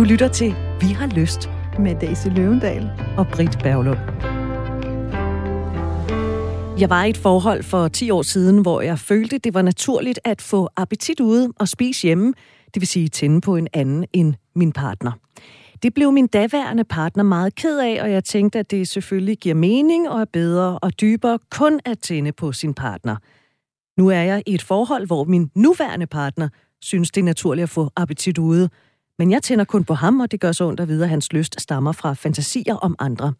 Du lytter til Vi har lyst med Daisy Løvendal og Britt Berglund. Jeg var i et forhold for 10 år siden, hvor jeg følte, det var naturligt at få appetit ude og spise hjemme, det vil sige tænde på en anden end min partner. Det blev min daværende partner meget ked af, og jeg tænkte, at det selvfølgelig giver mening og er bedre og dybere kun at tænde på sin partner. Nu er jeg i et forhold, hvor min nuværende partner synes, det er naturligt at få appetit ude. Men jeg tænder kun på ham, og det gør så ondt at vide, at hans lyst stammer fra fantasier om andre.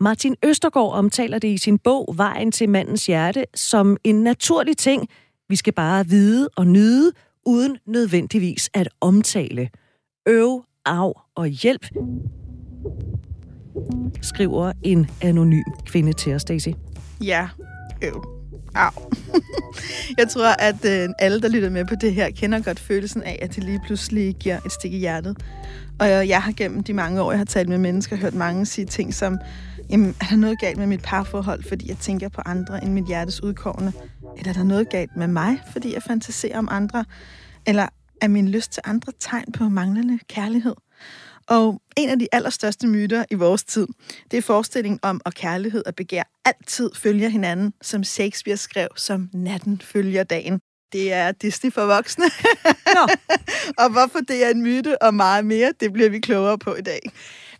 Martin Østergaard omtaler det i sin bog Vejen til mandens hjerte som en naturlig ting. Vi skal bare vide og nyde, uden nødvendigvis at omtale. Øv, af og hjælp, skriver en anonym kvinde til os, Daisy. Ja, øv. Au. jeg tror, at øh, alle, der lytter med på det her, kender godt følelsen af, at det lige pludselig giver et stik i hjertet. Og jeg har gennem de mange år, jeg har talt med mennesker, hørt mange sige ting som, jamen, er der noget galt med mit parforhold, fordi jeg tænker på andre end mit hjertes udkårende? Eller er der noget galt med mig, fordi jeg fantaserer om andre? Eller er min lyst til andre tegn på manglende kærlighed? Og en af de allerstørste myter i vores tid, det er forestillingen om, at kærlighed og begær altid følger hinanden, som Shakespeare skrev, som natten følger dagen. Det er Disney for voksne. Nå. og hvorfor det er en myte og meget mere, det bliver vi klogere på i dag.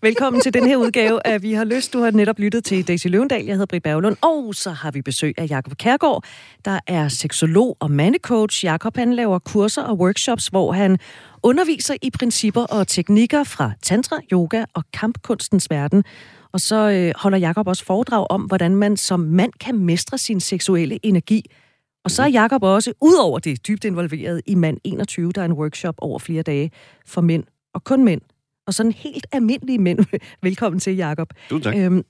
Velkommen til den her udgave af Vi har lyst. Du har netop lyttet til Daisy Løvendal. Jeg hedder Britt Berglund. Og så har vi besøg af Jakob Kærgaard, der er seksolog og mandecoach. Jakob han laver kurser og workshops, hvor han underviser i principper og teknikker fra tantra, yoga og kampkunstens verden. Og så øh, holder Jakob også foredrag om, hvordan man som mand kan mestre sin seksuelle energi. Og så er Jakob også, udover det, dybt involveret i Mand 21, der er en workshop over flere dage for mænd, og kun mænd, og sådan helt almindelige mænd. Velkommen til, Jakob. Du, tak. Øhm,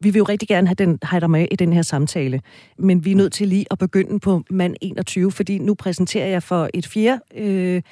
vi vil jo rigtig gerne have, den, have dig med i den her samtale, men vi er nødt til lige at begynde på mand 21, fordi nu præsenterer jeg for et fjerde øh,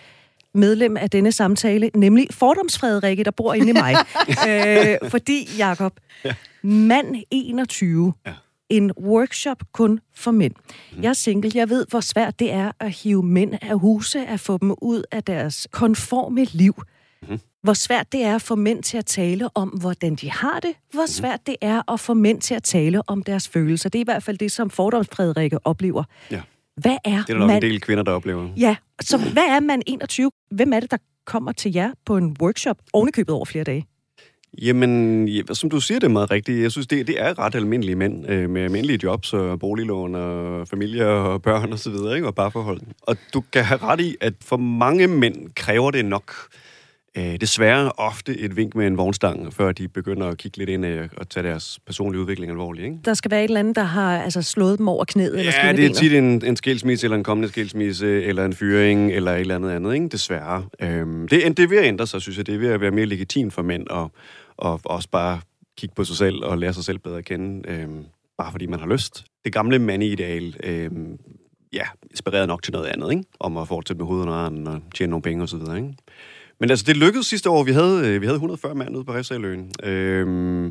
medlem af denne samtale, nemlig fordomsfrederikke, der bor inde i mig. øh, fordi, Jakob, ja. mand 21, ja. en workshop kun for mænd. Mm. Jeg er single, jeg ved, hvor svært det er at hive mænd af huse, at få dem ud af deres konforme liv. Mm hvor svært det er få mænd til at tale om, hvordan de har det, hvor mhm. svært det er at få mænd til at tale om deres følelser. Det er i hvert fald det, som fordomsfrederikke oplever. Ja. Hvad er det er der nok man... en del kvinder, der oplever. Ja, så hvad er man 21? Hvem er det, der kommer til jer på en workshop, ovenikøbet over flere dage? Jamen, ja, som du siger, det er meget rigtigt. Jeg synes, det, det er ret almindelige mænd øh, med almindelige jobs og boliglån og familie og børn og så videre, ikke? og parforhold. Og du kan have ret i, at for mange mænd kræver det nok øh, desværre ofte et vink med en vognstang, før de begynder at kigge lidt ind og tage deres personlige udvikling alvorligt. Ikke? Der skal være et eller andet, der har altså, slået dem over knæet ja, eller det er tit en, en skilsmisse, eller en kommende skilsmisse, eller en fyring, eller et eller andet andet, ikke? desværre. Øhm, det, det er ved at ændre sig, synes jeg. Det er ved at være mere legitimt for mænd, og, og også bare kigge på sig selv og lære sig selv bedre at kende, øhm, bare fordi man har lyst. Det gamle mandeideal, øhm, ja, inspireret nok til noget andet, ikke? Om at fortsætte med hovedet under armen og tjene nogle penge osv., ikke? Men altså, det lykkedes sidste år. Vi havde, øh, vi havde 140 mand ude på Refsaløen. Øhm,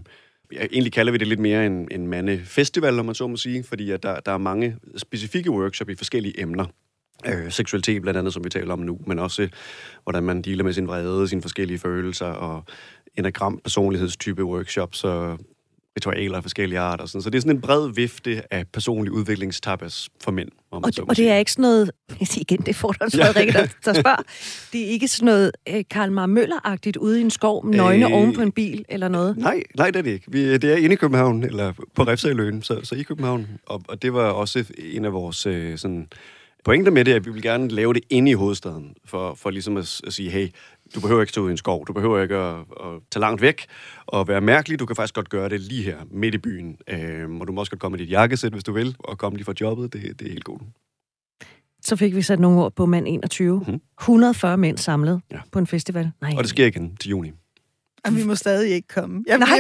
ja, egentlig kalder vi det lidt mere en, en mandefestival, om man så må sige, fordi at der, der er mange specifikke workshops i forskellige emner. Øh, seksualitet blandt andet, som vi taler om nu, men også øh, hvordan man dealer med sin vrede, sine forskellige følelser, og enagram personlighedstype workshops, og ritualer af forskellige arter. Sådan. Så det er sådan en bred vifte af personlig udviklingstapas for mænd. Om og, og det er ikke sådan noget, igen, det får du Frederik, der, der spørger, det er ikke sådan noget eh, Karl Mar Møller-agtigt ude i en skov, nøgne øh, oven på en bil eller noget? Nej, nej, det er det ikke. Vi, det er inde i København, eller på Refsaløen, så, så i København. Og, og det var også en af vores øh, sådan, pointer med det, at vi vil gerne lave det inde i hovedstaden, for, for ligesom at, at sige, hey, du behøver ikke stå ud i en skov, du behøver ikke at, at tage langt væk og være mærkelig, du kan faktisk godt gøre det lige her, midt i byen. Øhm, og du må også godt komme med dit jakkesæt, hvis du vil, og komme lige fra jobbet, det, det er helt godt. Så fik vi sat nogle ord på mand 21. Mm-hmm. 140 mænd samlet ja. på en festival. Nej. Og det sker igen til juni. Og vi må stadig ikke komme. Jeg nej,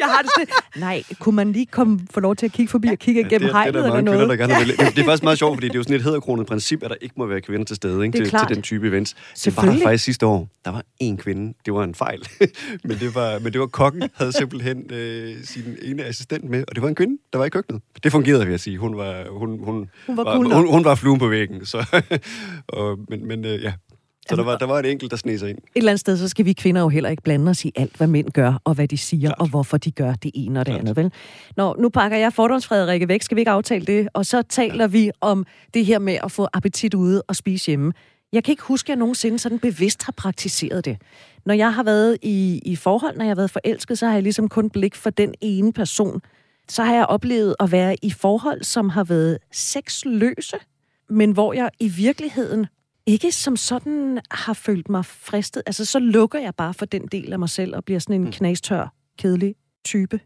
jeg har det sådan, nej, kunne man lige komme, få lov til at kigge forbi og kigge ja, igennem hegnet eller noget? Kvinder, der gerne vil. Det, det er faktisk meget sjovt, fordi det er jo sådan et hedderkronet princip, at der ikke må være kvinder til stede ikke, til, til den type events. Det var der faktisk sidste år. Der var én kvinde. Det var en fejl. men, det var, men det var kokken, havde simpelthen øh, sin ene assistent med, og det var en kvinde, der var i køkkenet. Det fungerede, vil jeg sige. Hun var, hun, hun, hun var, cool var, hun, hun var fluen på væggen. Så, og, men men øh, ja, Så der var, der var et enkelt, der sneg sig ind. Et eller andet sted, så skal vi kvinder jo heller ikke blande os i alt, hvad mænd gør, og hvad de siger, Klart. og hvorfor de gør det ene og det Klart. andet, vel? Nå, nu pakker jeg fordomsfrederikke væk. Skal vi ikke aftale det? Og så taler vi om det her med at få appetit ude og spise hjemme. Jeg kan ikke huske, at jeg nogensinde sådan bevidst har praktiseret det. Når jeg har været i, i forhold, når jeg har været forelsket, så har jeg ligesom kun blik for den ene person. Så har jeg oplevet at være i forhold, som har været sexløse, men hvor jeg i virkeligheden ikke som sådan har følt mig fristet. Altså, så lukker jeg bare for den del af mig selv og bliver sådan en knastør, kedelig type.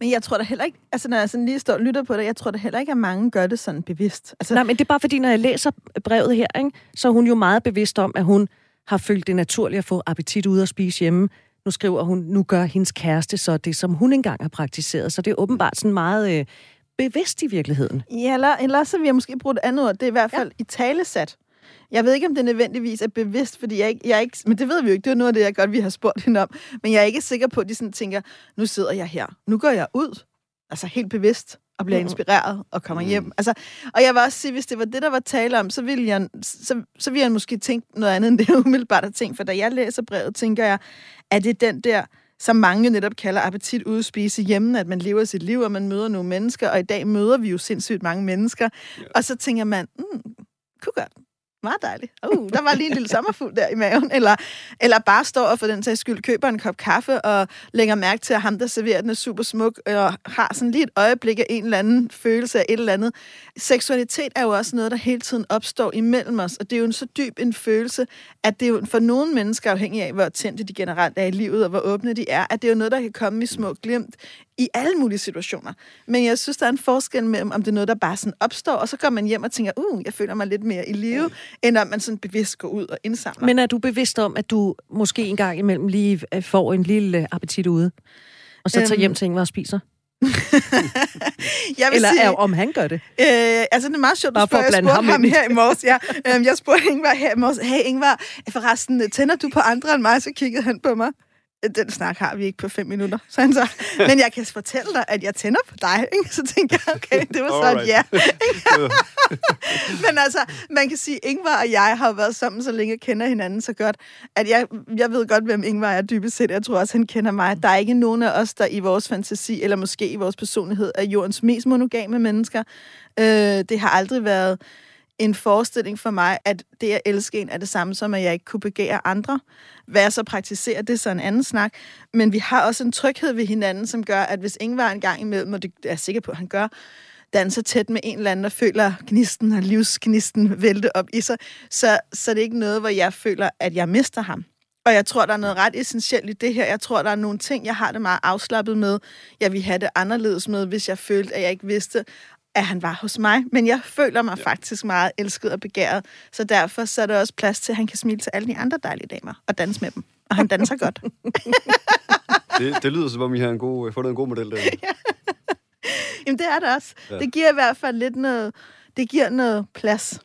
Men jeg tror da heller ikke, altså når jeg sådan lige står og lytter på det, jeg tror da heller ikke, at mange gør det sådan bevidst. Altså, Nej, men det er bare fordi, når jeg læser brevet her, ikke, så er hun jo meget bevidst om, at hun har følt det naturligt at få appetit ud og spise hjemme. Nu skriver hun, nu gør hendes kæreste så det, som hun engang har praktiseret. Så det er åbenbart sådan meget øh, bevidst i virkeligheden. Ja, eller, eller så vil jeg måske bruge et andet ord. Det er i hvert fald ja. i talesat. Jeg ved ikke, om det nødvendigvis er bevidst, fordi jeg, ikke, jeg ikke... Men det ved vi jo ikke. Det er noget af det, jeg godt vi har spurgt hende om. Men jeg er ikke sikker på, at de sådan tænker, nu sidder jeg her. Nu går jeg ud. Altså helt bevidst og bliver Mhm. inspireret og kommer Mm. hjem. Altså, og jeg vil også sige, hvis det var det, der var tale om, så ville jeg, så, så ville jeg måske tænke noget andet, end det jeg umiddelbart har tænkt. For da jeg læser brevet, tænker jeg, at det er den der, som mange netop kalder appetit ude spise hjemme, at man lever sit liv, og man møder nogle mennesker, og i dag møder vi jo sindssygt mange mennesker. Ja. Og så tænker man, mm, kunne godt. Meget dejligt. Uh, der var lige en lille sommerfugl der i maven. Eller, eller bare står og for den sags skyld køber en kop kaffe og lægger mærke til, at ham, der serverer den, er super smuk og har sådan lige et øjeblik af en eller anden følelse af et eller andet. Seksualitet er jo også noget, der hele tiden opstår imellem os, og det er jo en så dyb en følelse, at det er jo for nogle mennesker, afhængig af, hvor tændte de generelt er i livet, og hvor åbne de er, at det er jo noget, der kan komme i små glimt i alle mulige situationer. Men jeg synes, der er en forskel mellem, om det er noget, der bare sådan opstår, og så går man hjem og tænker, uh, jeg føler mig lidt mere i live, end om man sådan bevidst går ud og indsamler. Men er du bevidst om, at du måske en gang imellem lige øh, får en lille appetit ude? Og så tager Øhm, hjem til Ingvar og spiser? jeg vil Eller sige, er, om han gør det? Øh, altså, det er meget sjovt, du spørger. Jeg spurgte ham ham her i morges. Ja. Øhm, jeg spurgte Ingvar her i morges. Hey, Ingvar, forresten, tænder du på andre end mig? Så kiggede han på mig. "Øh, Den snak har vi ikke på fem minutter, så han så. Men jeg kan fortælle dig, at jeg tænder på dig. Ikke? Så tænkte jeg, okay, det var så et ja. Men altså, man kan sige, Ingvar og jeg har været sammen så længe og kender hinanden så godt, at jeg, jeg ved godt, hvem Ingvar er dybest set. Jeg tror også, han kender mig. Der er ikke nogen af os, der i vores fantasi, eller måske i vores personlighed, er jordens mest monogame mennesker. Øh, det har aldrig været en forestilling for mig, at det at elske en er det samme som, at jeg ikke kunne begære andre. Hvad jeg så praktiserer, det er så en anden snak. Men vi har også en tryghed ved hinanden, som gør, at hvis Ingvar en gang imellem, og det er jeg sikker på, at han gør, danser tæt med en eller anden, og føler gnisten og livsgnisten vælte op i sig, så, så det er ikke noget, hvor jeg føler, at jeg mister ham. Og jeg tror, der er noget ret essentielt i det her. Jeg tror, der er nogle ting, jeg har det meget afslappet med. Jeg vil have det anderledes med, hvis jeg følte, at jeg ikke vidste, at han var hos mig. Men jeg føler mig ja. faktisk meget elsket og begæret. Så derfor så er der også plads til, at han kan smile til alle de andre dejlige damer og danse med dem. Og han danser godt. Det, det lyder som om, I har en god, fundet en god model der. Jamen, det er det også. Ja. Ja. Det giver i hvert fald lidt noget, det giver noget plads.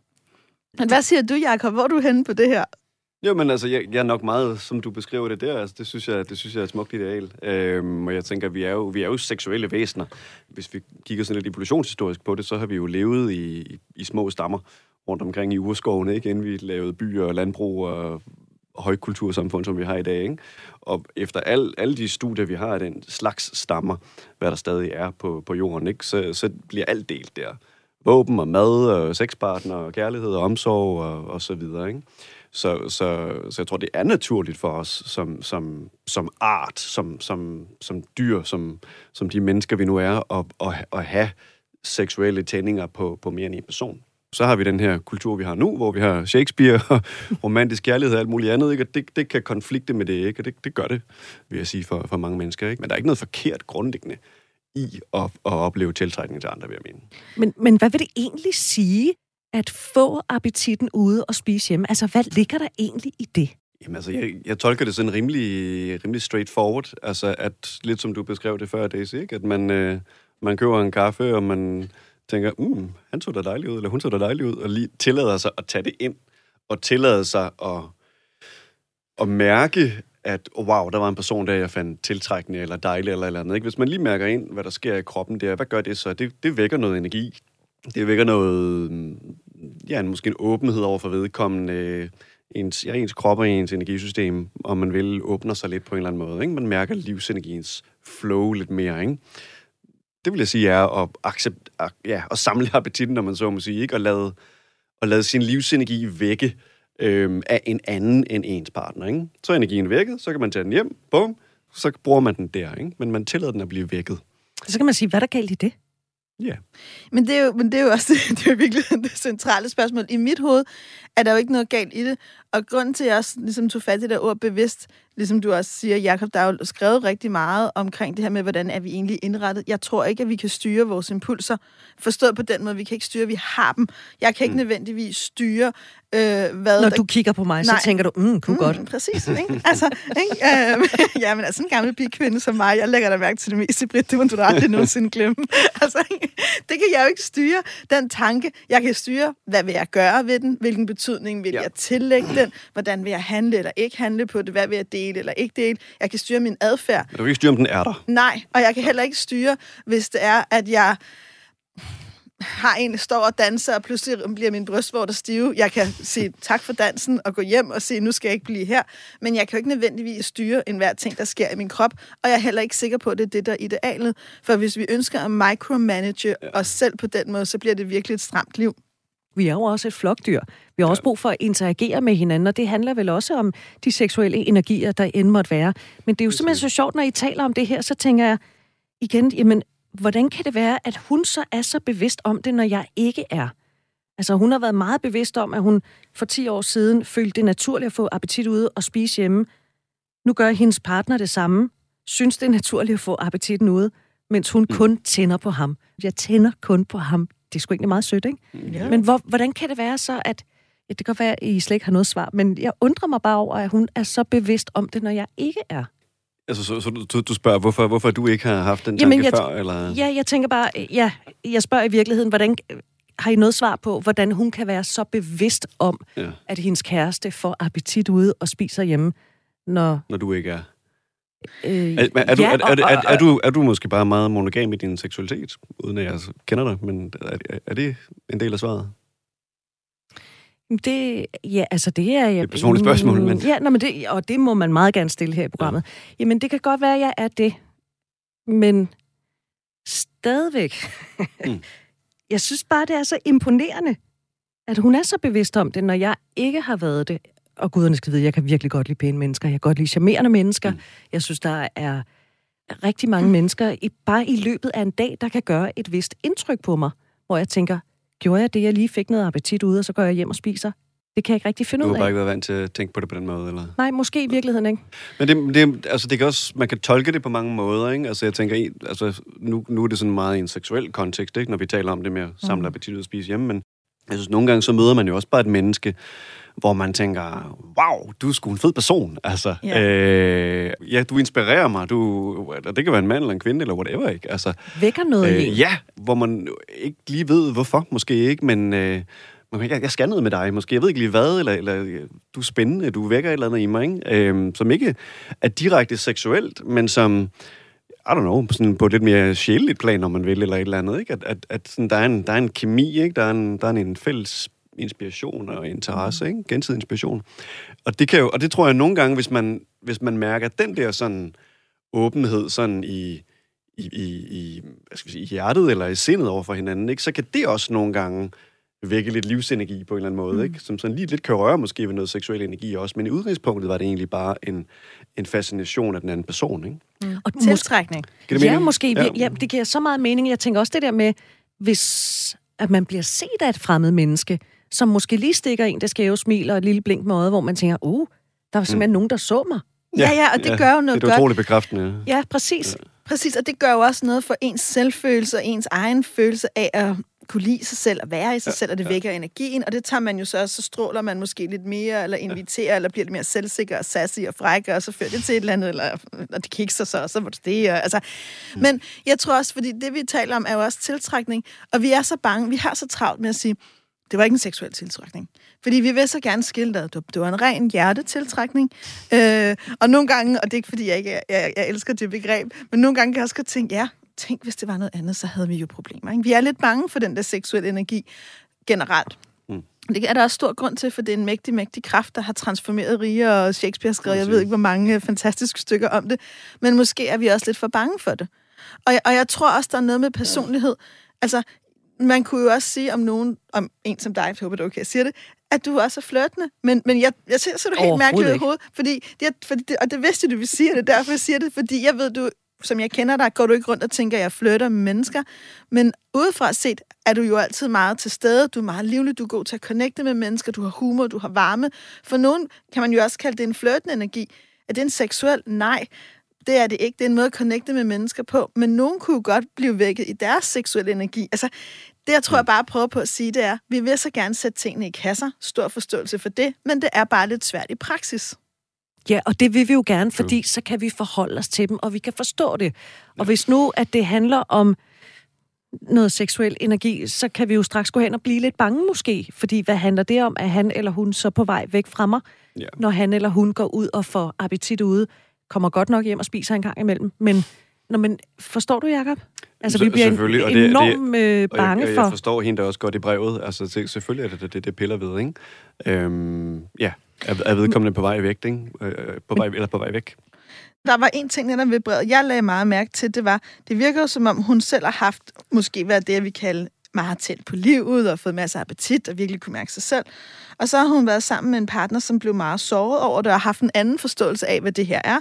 Men hvad siger du, Jacob? Hvor er du henne på det her? Jo, men altså, jeg, jeg er nok meget, som du beskriver det der, altså, det synes jeg, det synes jeg er et smukt ideal. Øhm, og jeg tænker, vi er, jo, vi er jo seksuelle væsener. Hvis vi kigger sådan lidt evolutionshistorisk på det, så har vi jo levet i, i, i små stammer rundt omkring i urskovene, ikke? inden vi lavede byer og landbrug og højkultursamfund, som vi har i dag. Ikke? Og efter al, alle de studier, vi har af den slags stammer, hvad der stadig er på, på jorden, ikke? Så, så bliver alt delt der. Våben og mad og sexpartner og kærlighed og omsorg og, og så videre. Ikke? Så, så, så jeg tror, det er naturligt for os som, som, som art, som, som, som dyr, som, som de mennesker, vi nu er, at, at, at have seksuelle tændinger på, på mere end en person. Så har vi den her kultur, vi har nu, hvor vi har Shakespeare og romantisk kærlighed og alt muligt andet, ikke? og det, det kan konflikte med det, ikke? og det, det gør det, vil jeg sige, for, for mange mennesker. Ikke? Men der er ikke noget forkert grundlæggende i at, at opleve tiltrækning til andre, vil jeg mene. Men, men hvad vil det egentlig sige, at få appetitten ude og spise hjemme? Altså, hvad ligger der egentlig i det? Jamen altså, jeg, jeg tolker det sådan rimelig, rimelig straightforward. Altså, at lidt som du beskrev det før, Daisy, ikke? At man, øh, man køber en kaffe, og man tænker, mm, han så da dejlig ud, eller hun så da dejlig ud, og lige tillader sig at tage det ind, og tillader sig at, at mærke, at oh, wow, der var en person der, jeg fandt tiltrækkende, eller dejlig, eller eller andet. Ikke? Hvis man lige mærker ind, hvad der sker i kroppen der, hvad gør det så? Det, det vækker noget energi. Det vækker noget, ja, ja, måske en åbenhed over for vedkommende, ens, ja, ens krop og ens energisystem, om man vil åbner sig lidt på en eller anden måde. Ikke? Man mærker livsenergiens flow lidt mere. Ikke? Det vil jeg sige er at, accept, ja, at samle appetitten, når man så må sige, ikke? og lade, og lade sin livsenergi vække øhm, af en anden end ens partner. Ikke? Så er energien vækket, så kan man tage den hjem, bum, så bruger man den der. Ikke? Men man tillader den at blive vækket. Så kan man sige, hvad er der galt i det? Ja. Men det er jo, men det er jo også det, er jo virkelig det centrale spørgsmål. I mit hoved er der jo ikke noget galt i det. Og grunden til, at jeg også ligesom tog fat i det ord bevidst, ligesom du også siger, Jacob, der er jo skrevet rigtig meget omkring det her med, hvordan er vi egentlig indrettet. Jeg tror ikke, at vi kan styre vores impulser. Forstået på den måde, vi kan ikke styre, vi har dem. Jeg kan ikke mm. nødvendigvis styre, øh, hvad... Når der... du kigger på mig, Nej. så tænker du, mm, kunne mm, godt. Præcis, ikke? Altså, ikke? Øh, ja, men altså en gammel bikvinde som mig, jeg lægger da mærke til det meste, Britt, det må du da aldrig nogensinde glemme. Altså, det kan jeg jo ikke styre, den tanke. Jeg kan styre, hvad vil jeg gøre ved den, hvilken betydning vil ja. jeg tillægge den, hvordan vil jeg handle eller ikke handle på det, hvad vil jeg dele eller ikke dele. Jeg kan styre min adfærd. Du kan ikke styre, om den er der. Nej, og jeg kan heller ikke styre, hvis det er, at jeg har en, der står og danser, og pludselig bliver min brystvorter stive. Jeg kan sige tak for dansen og gå hjem og sige, nu skal jeg ikke blive her. Men jeg kan jo ikke nødvendigvis styre enhver ting, der sker i min krop, og jeg er heller ikke sikker på, at det er det, der er idealet. For hvis vi ønsker at micromanage ja. os selv på den måde, så bliver det virkelig et stramt liv. Vi er jo også et flokdyr. Vi har også brug for at interagere med hinanden, og det handler vel også om de seksuelle energier, der end måtte være. Men det er jo simpelthen så sjovt, når I taler om det her, så tænker jeg igen, jamen, hvordan kan det være, at hun så er så bevidst om det, når jeg ikke er? Altså, hun har været meget bevidst om, at hun for 10 år siden følte det naturligt at få appetit ude og spise hjemme. Nu gør hendes partner det samme. Synes det er naturligt at få appetitten ude, mens hun mm. kun tænder på ham. Jeg tænder kun på ham. Det er sgu egentlig meget sødt, ikke? Ja. Men hvor, hvordan kan det være så, at... Ja, det kan være, at I slet ikke har noget svar, men jeg undrer mig bare over, at hun er så bevidst om det, når jeg ikke er. Altså, så, så du, du spørger, hvorfor, hvorfor du ikke har haft den tanke Jamen, jeg, før? Eller? Ja, jeg tænker bare, ja, jeg spørger i virkeligheden, hvordan, har I noget svar på, hvordan hun kan være så bevidst om, ja. at hendes kæreste får appetit ude og spiser hjemme, når... Når du ikke er. Øh, er, er, du, ja, er, er, er, er, du, er du måske bare meget monogam i din seksualitet, uden at jeg kender dig, men er, er det en del af svaret? Det, ja, altså det er... Det er et personligt spørgsmål, men... Ja, nå, men det, og det må man meget gerne stille her i programmet. Ja. Jamen, det kan godt være, at jeg er det. Men stadigvæk... Mm. jeg synes bare, det er så imponerende, at hun er så bevidst om det, når jeg ikke har været det. Og guderne skal vide, jeg kan virkelig godt lide pæne mennesker. Jeg kan godt lide charmerende mennesker. Mm. Jeg synes, der er rigtig mange mm. mennesker, i, bare i løbet af en dag, der kan gøre et vist indtryk på mig, hvor jeg tænker, gjorde jeg det, jeg lige fik noget appetit ud, og så går jeg hjem og spiser. Det kan jeg ikke rigtig finde ud af. Du har bare ikke været vant til at tænke på det på den måde, eller? Nej, måske i virkeligheden ikke. Men det, det, altså, det kan også, man kan tolke det på mange måder, ikke? Altså, jeg tænker, altså, nu, nu er det sådan meget i en seksuel kontekst, ikke? Når vi taler om det med at samle mm. appetit ud og spise hjemme, men jeg synes, nogle gange så møder man jo også bare et menneske, hvor man tænker, wow, du er sgu en fed person. Altså, ja. Øh, ja, du inspirerer mig. Du, det kan være en mand eller en kvinde, eller whatever, ikke? Altså, Vækker noget øh, Ja, hvor man ikke lige ved, hvorfor, måske ikke, men... Øh, jeg, jeg skal noget med dig, måske. Jeg ved ikke lige hvad, eller, eller du er spændende, du vækker et eller andet i mig, ikke? Øh, som ikke er direkte seksuelt, men som, I don't know, sådan på et lidt mere sjældent plan, når man vil, eller et eller andet, ikke? At, at, at sådan, der, er en, der er en kemi, ikke? Der er en, der er en fælles inspiration og interesse, ikke? gensidig inspiration. Og det, kan jo, og det tror jeg nogle gange, hvis man, hvis man mærker den der sådan åbenhed sådan i, i, i, i, hvad skal vi sige, i hjertet eller i sindet over for hinanden, ikke? så kan det også nogle gange vække lidt livsenergi på en eller anden måde, mm. ikke? som sådan lige lidt kan røre måske ved noget seksuel energi også, men i udgangspunktet var det egentlig bare en, en fascination af den anden person. Ikke? Mm. Og tiltrækning. Det ja, måske. Ja. ja, det giver så meget mening. Jeg tænker også det der med, hvis at man bliver set af et fremmed menneske, som måske lige stikker en, der skæve smil og et lille blink med øjet, hvor man tænker, uh, der var simpelthen mm. nogen, der så mig. Ja, ja, og det ja, gør jo noget Det er utroligt bekræftende. Ja, ja præcis. Ja. Præcis, og det gør jo også noget for ens selvfølelse og ens egen følelse af at kunne lide sig selv og være i sig ja, selv, og det ja. vækker energien, og det tager man jo så, så stråler man måske lidt mere, eller inviterer, ja. eller bliver lidt mere selvsikker og sassy og fræk, og så fører det til et eller andet, eller og det kikser så, og så var det det. Og, altså. Mm. Men jeg tror også, fordi det vi taler om, er jo også tiltrækning, og vi er så bange, vi har så travlt med at sige, det var ikke en seksuel tiltrækning. Fordi vi vil så gerne skille dig. Det var en ren hjertetiltrækning. Øh, og nogle gange, og det er ikke fordi, jeg ikke jeg, jeg elsker det begreb, men nogle gange kan jeg også tænke, ja, tænk hvis det var noget andet, så havde vi jo problemer. Ikke? Vi er lidt bange for den der seksuelle energi generelt. Mm. Det er der også stor grund til, for det er en mægtig, mægtig kraft, der har transformeret Rie og Shakespeare skrevet. Jeg ved ikke, hvor mange øh, fantastiske stykker om det. Men måske er vi også lidt for bange for det. Og jeg, og jeg tror også, der er noget med personlighed. Altså, man kunne jo også sige om nogen, om en som dig, jeg håber det er okay, jeg siger det, at du også er flirtende. Men, men jeg, jeg ser, så du helt mærkelig ud i hovedet, fordi, det, fordi det, og det vidste du, vi siger det, derfor jeg siger det, fordi jeg ved, du, som jeg kender dig, går du ikke rundt og tænker, at jeg flytter med mennesker. Men udefra set er du jo altid meget til stede. Du er meget livlig, du er god til at connecte med mennesker, du har humor, du har varme. For nogen kan man jo også kalde det en flirtende energi. Er det en seksuel? Nej. Det er det ikke. Det er en måde at connecte med mennesker på. Men nogen kunne jo godt blive vækket i deres seksuelle energi. Altså, det jeg tror jeg bare prøver på at sige, det er, vi vil så gerne sætte tingene i kasser. Stor forståelse for det. Men det er bare lidt svært i praksis. Ja, og det vil vi jo gerne, fordi så kan vi forholde os til dem, og vi kan forstå det. Og hvis nu, at det handler om noget seksuel energi, så kan vi jo straks gå hen og blive lidt bange måske. Fordi hvad handler det om? Er han eller hun så på vej væk fra mig, Ja. når han eller hun går ud og får appetit ude? Kommer godt nok hjem og spiser en gang imellem. Men, når man, forstår du, Jacob? Altså, Så- vi bliver selvfølgelig, og en, det- det- enormt øh, Og bange jeg, for... jeg forstår hende, der også godt i brevet. Altså, det, selvfølgelig er det det, det piller ved, ikke? Øhm, ja, er, er vedkommende på vej væk, ikke? Øh, på vej, eller på vej væk. Der var en ting, der ved brevet, jeg lagde meget mærke til, det var, det virker jo som om, hun selv har haft, måske været det, jeg vil kalde meget tæt på livet, og fået masser af appetit, og virkelig kunne mærke sig selv. Og så har hun været sammen med en partner, som blev meget såret over det, og har haft en anden forståelse af, hvad det her er.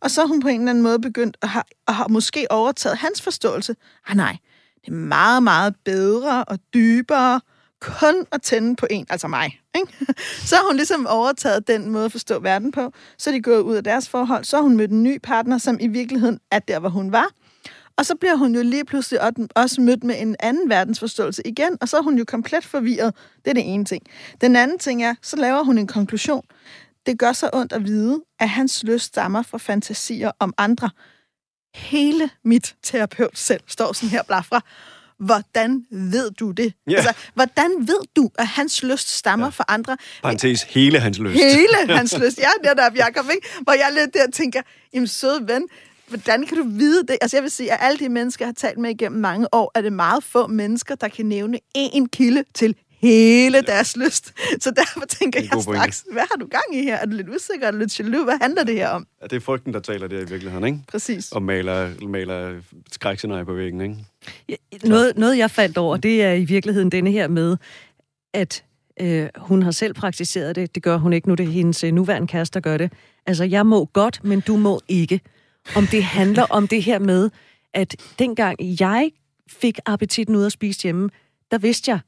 Og så har hun på en eller anden måde begyndt at have, og har måske overtaget hans forståelse. Ah nej, det er meget, meget bedre og dybere kun at tænde på en, altså mig. Ikke? Så har hun ligesom overtaget den måde at forstå verden på. Så er de gået ud af deres forhold. Så har hun mødt en ny partner, som i virkeligheden er der, hvor hun var. Og så bliver hun jo lige pludselig også mødt med en anden verdensforståelse igen, og så er hun jo komplet forvirret. Det er det ene ting. Den anden ting er, så laver hun en konklusion. Det gør så ondt at vide, at hans lyst stammer fra fantasier om andre. Hele mit terapeut selv står sådan her blafra. Hvordan ved du det? Ja. Altså, hvordan ved du, at hans lyst stammer ja. fra andre? Parenthes, hele hans lyst. Hele hans lyst. Ja, der, Jacob, ikke? Hvor jeg lidt der tænker, jamen søde ven, hvordan kan du vide det? Altså jeg vil sige, at alle de mennesker, jeg har talt med igennem mange år, er det meget få mennesker, der kan nævne én kilde til hele ja. deres lyst. Så derfor tænker er jeg straks, hvad har du gang i her? Er du lidt usikker? Er du lidt jaloux? Hvad handler det her om? Ja, det er frygten, der taler der i virkeligheden, ikke? Præcis. Og maler, maler skrækscenarier på væggen, ikke? Ja, Noget, noget, jeg faldt over, det er i virkeligheden denne her med, at øh, hun har selv praktiseret det. Det gør hun ikke nu, det er hendes øh, nuværende kæreste, der gør det. Altså, jeg må godt, men du må ikke. Om det handler om det her med, at dengang jeg fik appetitten ud at spise hjemme, der vidste jeg,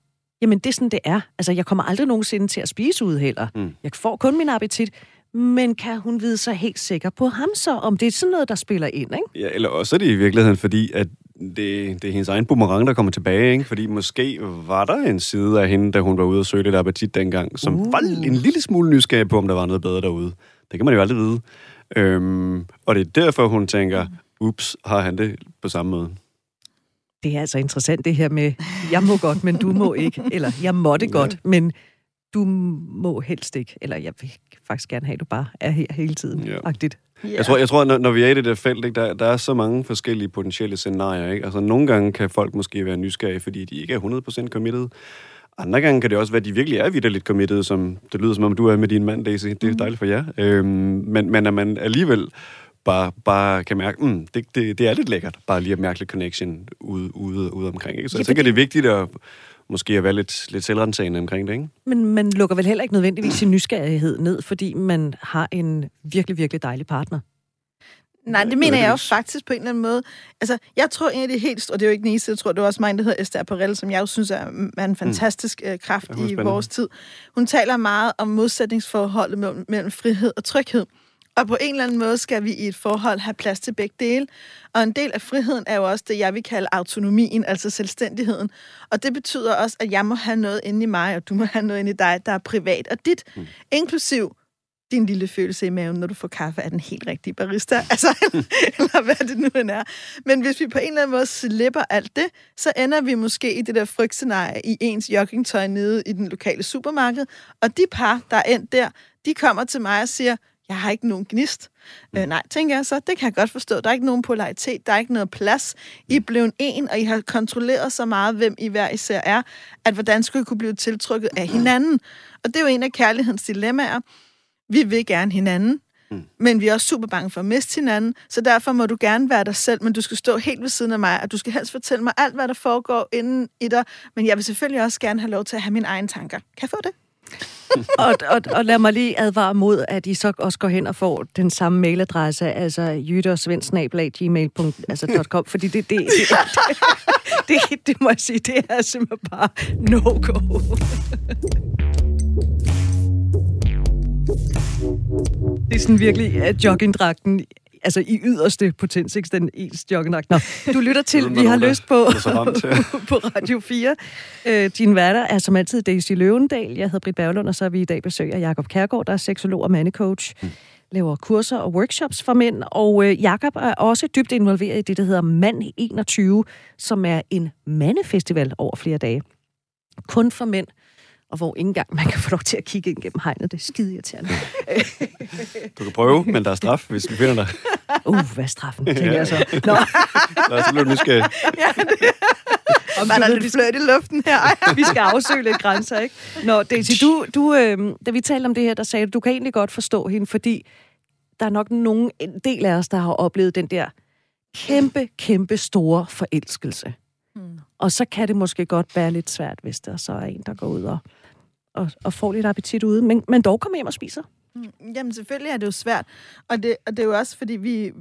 jamen det er sådan, det er. Altså, jeg kommer aldrig nogensinde til at spise ud heller. Mm. Jeg får kun min appetit. Men kan hun vide sig helt sikker på ham så, om det er sådan noget, der spiller ind, ikke? Ja, eller også er det i virkeligheden, fordi at det, det er hendes egen boomerang, der kommer tilbage, ikke? Fordi måske var der en side af hende, da hun var ude og søge lidt appetit dengang, som Uh. var en lille smule nysgerrig på, om der var noget bedre derude. Det kan man jo aldrig vide. Øhm, og det er derfor, hun tænker, ups, har han det på samme måde? Det er altså interessant det her med, jeg må godt, men du må ikke. Eller jeg måtte godt, men du må helst ikke. Eller jeg vil faktisk gerne have, at du bare er her hele tiden. Ja. Agtigt. Yeah. Jeg tror, jeg tror når, når vi er i det der felt, ikke, der, der er så mange forskellige potentielle scenarier. Ikke? Altså, nogle gange kan folk måske være nysgerrige, fordi de ikke er 100% committed. Andre gange kan det også være, at de virkelig er vidderligt committed, som det lyder som om, du er med din mand, Daisy. Det er dejligt for jer. Øhm, men, men at man alligevel bare, bare kan mærke, mm, det, det, det er lidt lækkert, bare lige at mærke lidt connection ude, ude, ude omkring. Ikke? Så Ja, jeg tænker, det er vigtigt at måske at være lidt, lidt selvrensagende omkring det, ikke? Men man lukker vel heller ikke nødvendigvis sin nysgerrighed ned, fordi man har en virkelig, virkelig dejlig partner. Nej, det mener jeg jo faktisk på en eller anden måde. Altså, jeg tror en af de helt store, og det er jo ikke den eneste, jeg tror, det var også mig, der hedder Esther Perel, som jeg jo synes er, er en fantastisk mm. kraft Ja, er i vores tid. Hun taler meget om modsætningsforholdet mellem, mellem frihed og tryghed. Og på en eller anden måde skal vi i et forhold have plads til begge dele. Og en del af friheden er jo også det, jeg vil kalde autonomien, altså selvstændigheden. Og det betyder også, at jeg må have noget inde i mig, og du må have noget inde i dig, der er privat og dit. Mm. Inklusiv din lille følelse i maven, når du får kaffe af den helt rigtige barista. Altså, eller hvad det nu end er. Men hvis vi på en eller anden måde slipper alt det, så ender vi måske i det der frygtscenarie i ens joggingtøj nede i den lokale supermarked. Og de par, der er endt der, de kommer til mig og siger, jeg har ikke nogen gnist. Mm. Øh, nej, tænker jeg så, det kan jeg godt forstå. Der er ikke nogen polaritet, der er ikke noget plads. I er blevet en, og I har kontrolleret så meget, hvem I hver især er, at hvordan skulle I kunne blive tiltrykket af hinanden? Og det er jo en af kærlighedens dilemmaer. Vi vil gerne hinanden, mm. men vi er også super bange for at miste hinanden, så derfor må du gerne være dig selv, men du skal stå helt ved siden af mig, og du skal helst fortælle mig alt, hvad der foregår inden i dig, men jeg vil selvfølgelig også gerne have lov til at have mine egne tanker. Kan jeg få det? og, og, og lad mig lige advare mod, at I så også går hen og får den samme mailadresse, altså jyttersvendsnablag.gmail.com, altså .com, fordi det, det, det, det, det, det må jeg sige, det er simpelthen bare no-go. Det er sådan virkelig uh, joggingdragten altså i yderste potens, ikke? Den ens joggingdragt. Nå, du lytter til, vi har lyst på, på Radio 4. Øh, din værter er som altid Daisy Løvendal. Jeg hedder Britt Berglund, og så er vi i dag besøg af Jakob Kærgaard, der er seksolog og mandecoach. Mm laver kurser og workshops for mænd, og øh, Jakob er også dybt involveret i det, der hedder Mand 21, som er en mandefestival over flere dage. Kun for mænd, og hvor ikke engang man kan få lov til at kigge ind gennem hegnet. Det er skide irriterende. du kan prøve, men der er straf, hvis vi finder dig. Uh, hvad er straffen, tænker jeg så. Nå. Lad os blive nysgerrige. ja, det... Om der er lidt fløjt i luften her. vi skal afsøge lidt grænser, ikke? Nå, Daisy, du, du, øh, da vi talte om det her, der sagde du, du kan egentlig godt forstå hende, fordi der er nok nogen, en del af os, der har oplevet den der kæmpe, kæmpe store forelskelse. Hmm. Og så kan det måske godt være lidt svært, hvis der så er en, der går ud og og, og får lidt appetit ude, men, men dog kommer hjem og spiser. Mm, jamen selvfølgelig er det jo svært, og det, og det er jo også fordi vi,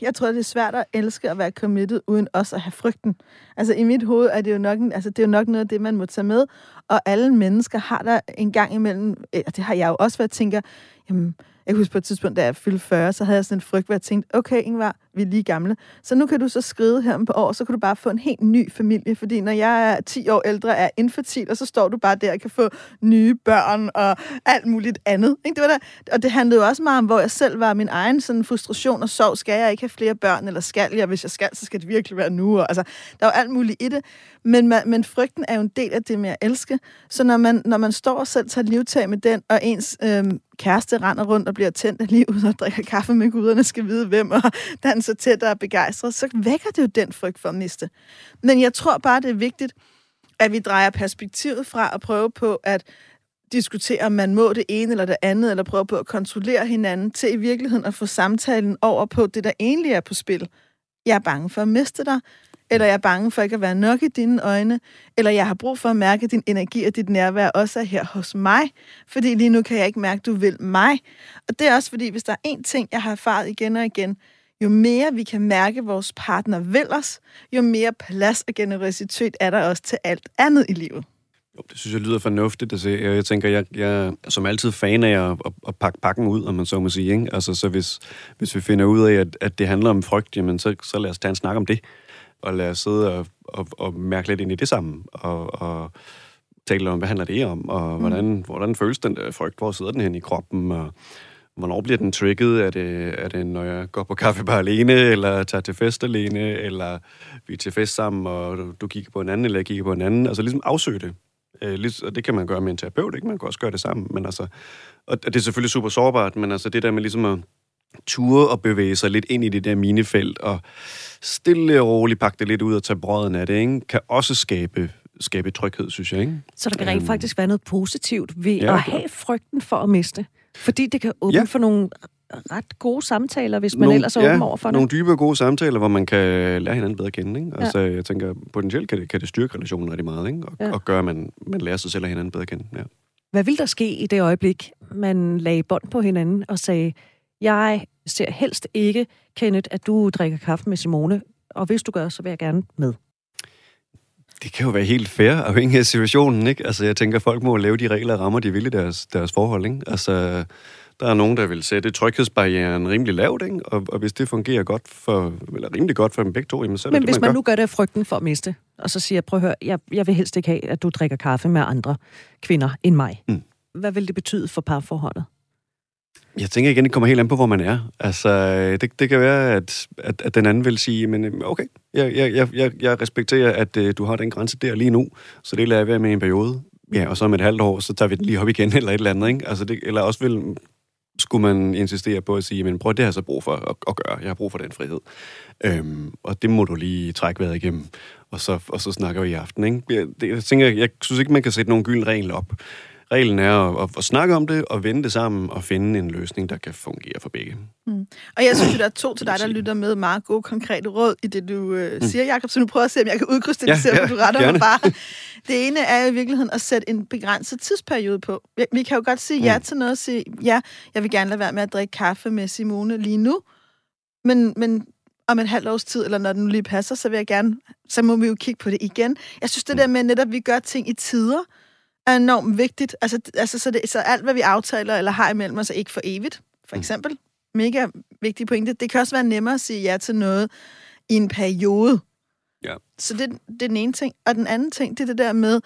jeg tror det er svært at elske at være committed uden også at have frygten. Altså i mit hoved er det jo nok, altså, det er jo nok noget af det, man må tage med, og alle mennesker har der en gang imellem, og det har jeg jo også været, tænker, jamen, jeg kan huske på et tidspunkt, da jeg fyldte 40, så havde jeg sådan en frygt, hvor jeg tænkte, okay Ingvar, vi er lige gamle. Så nu kan du så skrive her på år, så kan du bare få en helt ny familie. Fordi når jeg er 10 år ældre, er infertil, og så står du bare der og kan få nye børn og alt muligt andet. Ikke? Det var der. Og det handlede jo også meget om, hvor jeg selv var min egen sådan frustration og sorg. Skal jeg ikke have flere børn, eller skal jeg? Hvis jeg skal, så skal det virkelig være nu. Og, altså, der var alt muligt i det. Men, men frygten er jo en del af det med at elske. Så når man, når man står og selv tager livtag med den, og ens øhm, kæreste render rundt og bliver tændt af livet og drikker kaffe med guderne, skal vide hvem, og danser tæt og er begejstret, så vækker det jo den frygt for at miste. Men jeg tror bare, det er vigtigt, at vi drejer perspektivet fra at prøve på at diskutere, om man må det ene eller det andet, eller prøve på at kontrollere hinanden, til i virkeligheden at få samtalen over på det, der egentlig er på spil. Jeg er bange for at miste dig eller jeg er bange for ikke at være nok i dine øjne, eller jeg har brug for at mærke, at din energi og dit nærvær også er her hos mig, fordi lige nu kan jeg ikke mærke, at du vil mig. Og det er også fordi, hvis der er én ting, jeg har erfaret igen og igen, jo mere vi kan mærke, at vores partner vil os, jo mere plads og generøsitet er der også til alt andet i livet. Jo, det synes jeg lyder fornuftigt at se. Jeg tænker, jeg, jeg er som altid fan af at, at, at pakke pakken ud, om man så må sige. Ikke? Altså, så hvis, hvis vi finder ud af, at, at det handler om frygt, jamen, så, så lad os tage en snak om det og lade os sidde og, og, og mærke lidt ind i det sammen, og, og tale om, hvad handler det om, og mm. hvordan, hvordan føles den der frygt, hvor sidder den hen i kroppen, og hvornår bliver den trigget? Er det, er det, når jeg går på kaffe bare alene, eller tager til fest alene, eller vi er til fest sammen, og du, du kigger på en anden, eller jeg kigger på en anden? Altså ligesom afsøge det. Øh, og det kan man gøre med en terapeut, ikke? Man kan også gøre det sammen, men altså... Og det er selvfølgelig super sårbart, men altså det der med ligesom at ture og bevæge sig lidt ind i det der minefelt, og stille og roligt pakke det lidt ud og tage brøden af det, ikke? kan også skabe skabe tryghed, synes jeg. Ikke? Så der kan rent um, faktisk være noget positivt ved ja, at have frygten for at miste. Fordi det kan åbne ja. for nogle ret gode samtaler, hvis man nogle, ellers er ja, åben over for det. nogle dybe og gode samtaler, hvor man kan lære hinanden bedre at kende. Ikke? Altså, ja. jeg tænker, potentielt kan det, kan det styrke relationen rigtig meget, ikke? Og, ja. og gøre, at man, man lærer sig selv og hinanden bedre at kende. Ja. Hvad vil der ske i det øjeblik, man lagde bånd på hinanden og sagde, jeg ser helst ikke, Kenneth, at du drikker kaffe med Simone, og hvis du gør, så vil jeg gerne med. Det kan jo være helt fair, afhængig af situationen, ikke? Altså, jeg tænker, folk må lave de regler og rammer, de vil i deres, deres forhold, ikke? Altså, der er nogen, der vil sætte tryghedsbarrieren rimelig lavt, ikke? Og, og hvis det fungerer godt for, eller rimelig godt for dem begge to, jamen så Men det, hvis man, man gør. nu gør det af frygten for at miste, og så siger, prøv at høre, jeg, jeg vil helst ikke have, at du drikker kaffe med andre kvinder end mig. Mm. Hvad vil det betyde for parforholdet? Jeg tænker igen, det kommer helt an på, hvor man er. Altså, det, det kan være, at, at, at den anden vil sige, men øh, okay, jeg, jeg, jeg, jeg respekterer, at uh, du har den grænse der lige nu, så det lader jeg være med i en periode. Ja, og så om et halvt år, så tager vi den lige op igen, eller et eller andet, ikke? Altså, det, eller også vil skulle man insistere på at sige, men prøv, det har jeg så brug for at, at gøre. Jeg har brug for den frihed. Øhm, og det må du lige trække vejret igennem, og så, og så snakker vi i aften. Ikke? Jeg, det, jeg tænker, jeg synes ikke, man kan sætte nogen gylden regel op. Reglen er at, at, snakke om det, og vende det sammen, og finde en løsning, der kan fungere for begge. Mm. Og jeg synes, der er to til dig, der lytter med meget gode, konkrete råd i det, du øh, siger, Jacob. Så nu prøver jeg at se, om jeg kan udkrystallisere, ja, ja, du retter gerne. mig bare. Det ene er i virkeligheden at sætte en begrænset tidsperiode på. Vi kan jo godt sige ja mm. til noget og sige, ja, jeg vil gerne lade være med at drikke kaffe med Simone lige nu, men, men om et halvt års tid, eller når den lige passer, så vil jeg gerne, så må vi jo kigge på det igen. Jeg synes, det mm. der med netop, at vi gør ting i tider, er enormt vigtigt. Altså, altså så, det, så alt, hvad vi aftaler eller har imellem os, er ikke for evigt, for mm. eksempel. Mm. Mega vigtig pointe. Det kan også være nemmere at sige ja til noget i en periode. Ja. Så det, det er den ene ting. Og den anden ting, det er det der med,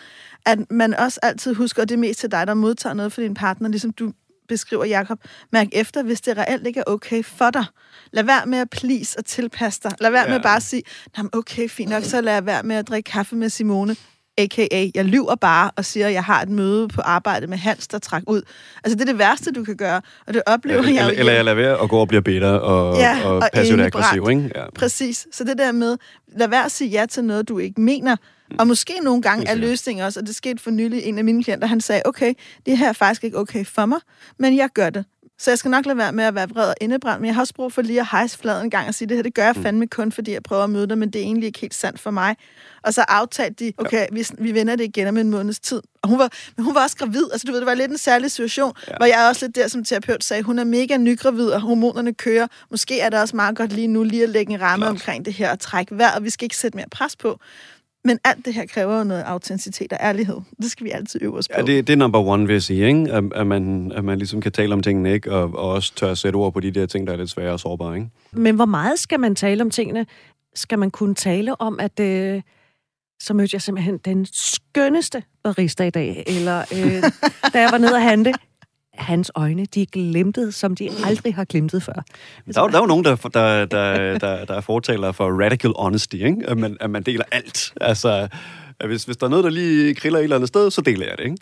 at man også altid husker, at det er mest til dig, der modtager noget for din partner, ligesom du beskriver, Jakob. Mærk efter, hvis det reelt ikke er okay for dig. Lad være med at please og tilpasse dig. Lad være ja. med bare at sige, okay, fint nok, så lad være med at drikke kaffe med Simone a.k.a. jeg lyver bare og siger, at jeg har et møde på arbejde med Hans, der træk ud. Altså, det er det værste, du kan gøre, og det oplever ja, jeg Eller, eller jeg lader være at gå og blive bitter og, ja, og, og passivt aggressiv, ikke? Ja. Præcis. Så det der med, lad være at sige ja til noget, du ikke mener, mm. og måske nogle gange er løsningen også, og det skete for nylig, en af mine klienter, han sagde, okay, det her er faktisk ikke okay for mig, men jeg gør det. Så jeg skal nok lade være med at være vred og indebrændt, men jeg har også brug for lige at hejse fladen en gang og sige, det her, det gør jeg mm. fandme kun, fordi jeg prøver at møde dig, men det er egentlig ikke helt sandt for mig. Og så aftalte de, okay, ja. vi, vi vender det igen om en måneds tid. Og hun var, men hun var også gravid. Altså, du ved, det var lidt en særlig situation, ja. hvor jeg også lidt der som terapeut sagde, hun er mega nygravid, og hormonerne kører. Måske er det også meget godt lige nu lige at lægge en ramme Klart. omkring det her og trække vejret. Vi skal ikke sætte mere pres på. Men alt det her kræver noget autenticitet og ærlighed. Det skal vi altid øve os på. Ja, det, det er number one, vil jeg sige, ikke? At, at, man, at man ligesom kan tale om tingene, ikke? Og, og også tør at sætte ord på de der ting, der er lidt svære og sårbare. Ikke? Men hvor meget skal man tale om tingene? Skal man kunne tale om, at... Øh så mødte jeg simpelthen den skønneste barista i dag. Eller øh, da jeg var nede og handle, hans øjne, de glimtede, som de aldrig har glimtet før. Der er, der er jo nogen, der, der, der, der, der er fortaler for radical honesty, ikke? At, man, at man deler alt. Altså, at hvis, hvis der er noget, der lige kriller et eller andet sted, så deler jeg det, ikke?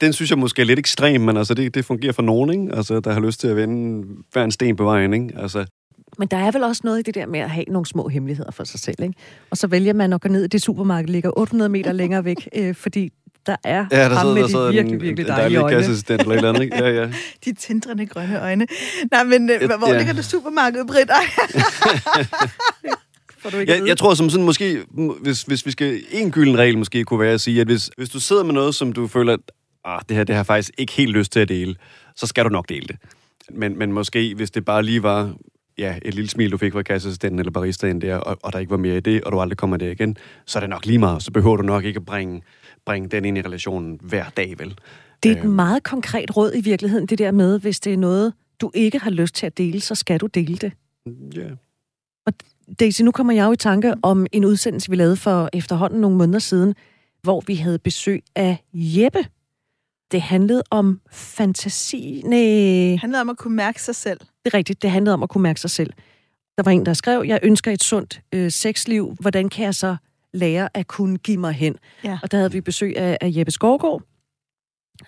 Den synes jeg måske er lidt ekstrem, men altså, det, det fungerer for nogen, ikke? Altså, der har lyst til at vende hver en sten på vejen, ikke? Altså, men der er vel også noget i det der med at have nogle små hemmeligheder for sig selv, ikke? Og så vælger man at gå ned i det supermarked, ligger 800 meter længere væk, øh, fordi der er ja, der ham sidder, med der de virkelig, virkelig dejlige øjne. kasseassistent eller et eller andet, ikke? Ja, ja. de tindrende grønne øjne. Nej, men øh, hvor ja. ligger det supermarked, Britt? jeg, jeg tror som sådan måske, hvis, hvis vi skal, en gylden regel måske kunne være at sige, at hvis, hvis du sidder med noget, som du føler, at ah, det her det har faktisk ikke helt lyst til at dele, så skal du nok dele det. Men, men måske, hvis det bare lige var ja, et lille smil, du fik fra kasseassistenten eller baristaen der, og, og der ikke var mere i det, og du aldrig kommer der igen, så er det nok lige meget. Så behøver du nok ikke at bringe, bringe den ind i relationen hver dag, vel? Det er et øhm. meget konkret råd i virkeligheden, det der med, hvis det er noget, du ikke har lyst til at dele, så skal du dele det. Ja. Yeah. Og Daisy, nu kommer jeg jo i tanke om en udsendelse, vi lavede for efterhånden nogle måneder siden, hvor vi havde besøg af Jeppe. Det handlede om fantasi. Nej. Det handlede om at kunne mærke sig selv. Det er rigtigt, det handlede om at kunne mærke sig selv. Der var en, der skrev, jeg ønsker et sundt øh, sexliv. Hvordan kan jeg så lære at kunne give mig hen? Ja. Og der havde vi besøg af, af Jeppe Skovgaard,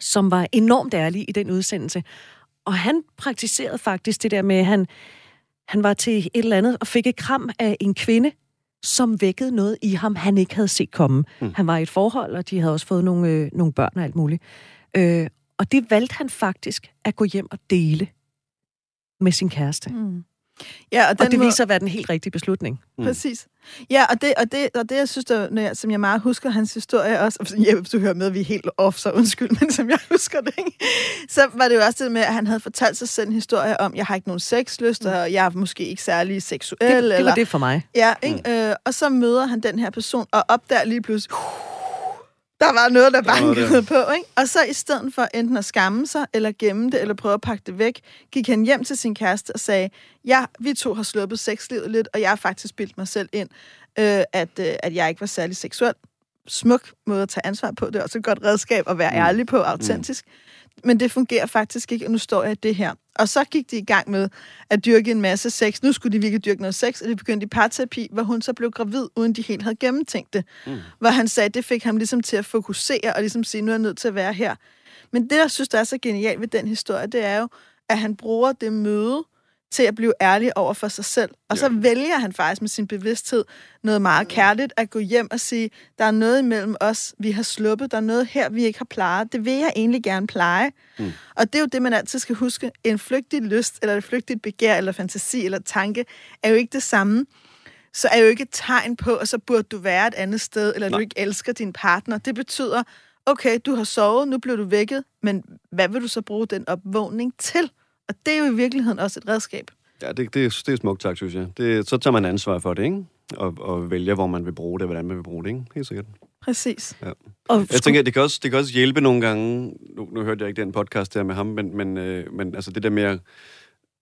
som var enormt ærlig i den udsendelse. Og han praktiserede faktisk det der med, at han, han var til et eller andet og fik et kram af en kvinde, som vækkede noget i ham, han ikke havde set komme. Mm. Han var i et forhold, og de havde også fået nogle, øh, nogle børn og alt muligt. Øh, og det valgte han faktisk at gå hjem og dele med sin kæreste. Mm. Ja, og, den og det viser at være den helt rigtige beslutning. Mm. Præcis. Ja, og det, og det, og det jeg synes, der, når jeg, som jeg meget husker hans historie også, ja, hvis du hører med, at vi er helt off, så undskyld, men som jeg husker det, ikke? så var det jo også det med, at han havde fortalt sig selv en historie om, jeg har ikke nogen sexlyst, mm. og jeg er måske ikke særlig seksuel. Det, det var eller, det for mig. Ja, ikke? Mm. Øh, og så møder han den her person, og opdager lige pludselig, uh, der var noget, der bankede på, ikke? Og så i stedet for enten at skamme sig, eller gemme det, eller prøve at pakke det væk, gik han hjem til sin kæreste og sagde, ja, vi to har sluppet sexlivet lidt, og jeg har faktisk bildt mig selv ind, øh, at, øh, at jeg ikke var særlig seksuel. Smuk måde at tage ansvar på. Det er også et godt redskab at være mm. ærlig på, autentisk. Mm men det fungerer faktisk ikke, og nu står jeg i det her. Og så gik de i gang med at dyrke en masse sex. Nu skulle de virkelig dyrke noget sex, og de begyndte i parterapi, hvor hun så blev gravid, uden de helt havde gennemtænkt det. Mm. Hvor han sagde, at det fik ham ligesom til at fokusere, og ligesom sige, nu er jeg nødt til at være her. Men det, jeg synes, der er så genialt ved den historie, det er jo, at han bruger det møde til at blive ærlig over for sig selv. Og så vælger han faktisk med sin bevidsthed noget meget kærligt at gå hjem og sige, der er noget imellem os, vi har sluppet, der er noget her, vi ikke har plejet. Det vil jeg egentlig gerne pleje. Mm. Og det er jo det, man altid skal huske. En flygtig lyst, eller et flygtigt begær, eller fantasi, eller tanke, er jo ikke det samme så er jo ikke et tegn på, at så burde du være et andet sted, eller Nej. du ikke elsker din partner. Det betyder, okay, du har sovet, nu bliver du vækket, men hvad vil du så bruge den opvågning til? Og det er jo i virkeligheden også et redskab. Ja, det, det, det er smukt tak, synes jeg. Det, så tager man ansvar for det, ikke? Og, og vælger, hvor man vil bruge det, hvordan man vil bruge det, ikke? Helt sikkert. Præcis. Ja. Og jeg tænker, det kan, også, det kan også hjælpe nogle gange, nu, nu hørte jeg ikke den podcast der med ham, men, men, øh, men altså det der med at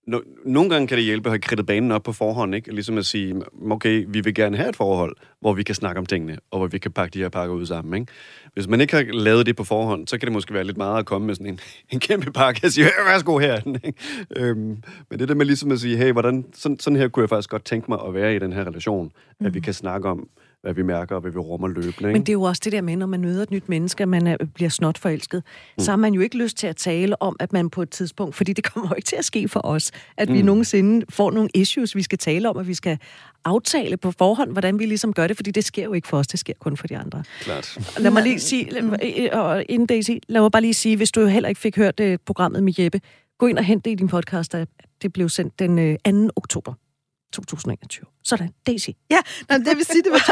No, nogle gange kan det hjælpe at have kridtet banen op på forhånd, ikke? Ligesom at sige, okay, vi vil gerne have et forhold, hvor vi kan snakke om tingene, og hvor vi kan pakke de her pakker ud sammen, ikke? Hvis man ikke har lavet det på forhånd, så kan det måske være lidt meget at komme med sådan en, en kæmpe pakke og sige, værsgo her. Ikke? Øhm, men det der med ligesom at sige, hey, hvordan, sådan, sådan her kunne jeg faktisk godt tænke mig at være i den her relation, mm. at vi mm. kan snakke om, hvad vi mærker, og hvad vi rummer løbende. Ikke? Men det er jo også det der med, når man møder et nyt menneske, man er, bliver snot forelsket, mm. så har man jo ikke lyst til at tale om, at man på et tidspunkt, fordi det kommer jo ikke til at ske for os, at mm. vi nogensinde får nogle issues, vi skal tale om, at vi skal aftale på forhånd, hvordan vi ligesom gør det, fordi det sker jo ikke for os, det sker kun for de andre. Klart. Lad mig lige sige, og inden Daisy, lad mig bare lige sige, hvis du heller ikke fik hørt uh, programmet med Jeppe, gå ind og hente det i din podcast, det blev sendt den 2. Øh, oktober. 2021. Sådan, Daisy. Ja, nej, det vil sige, det var...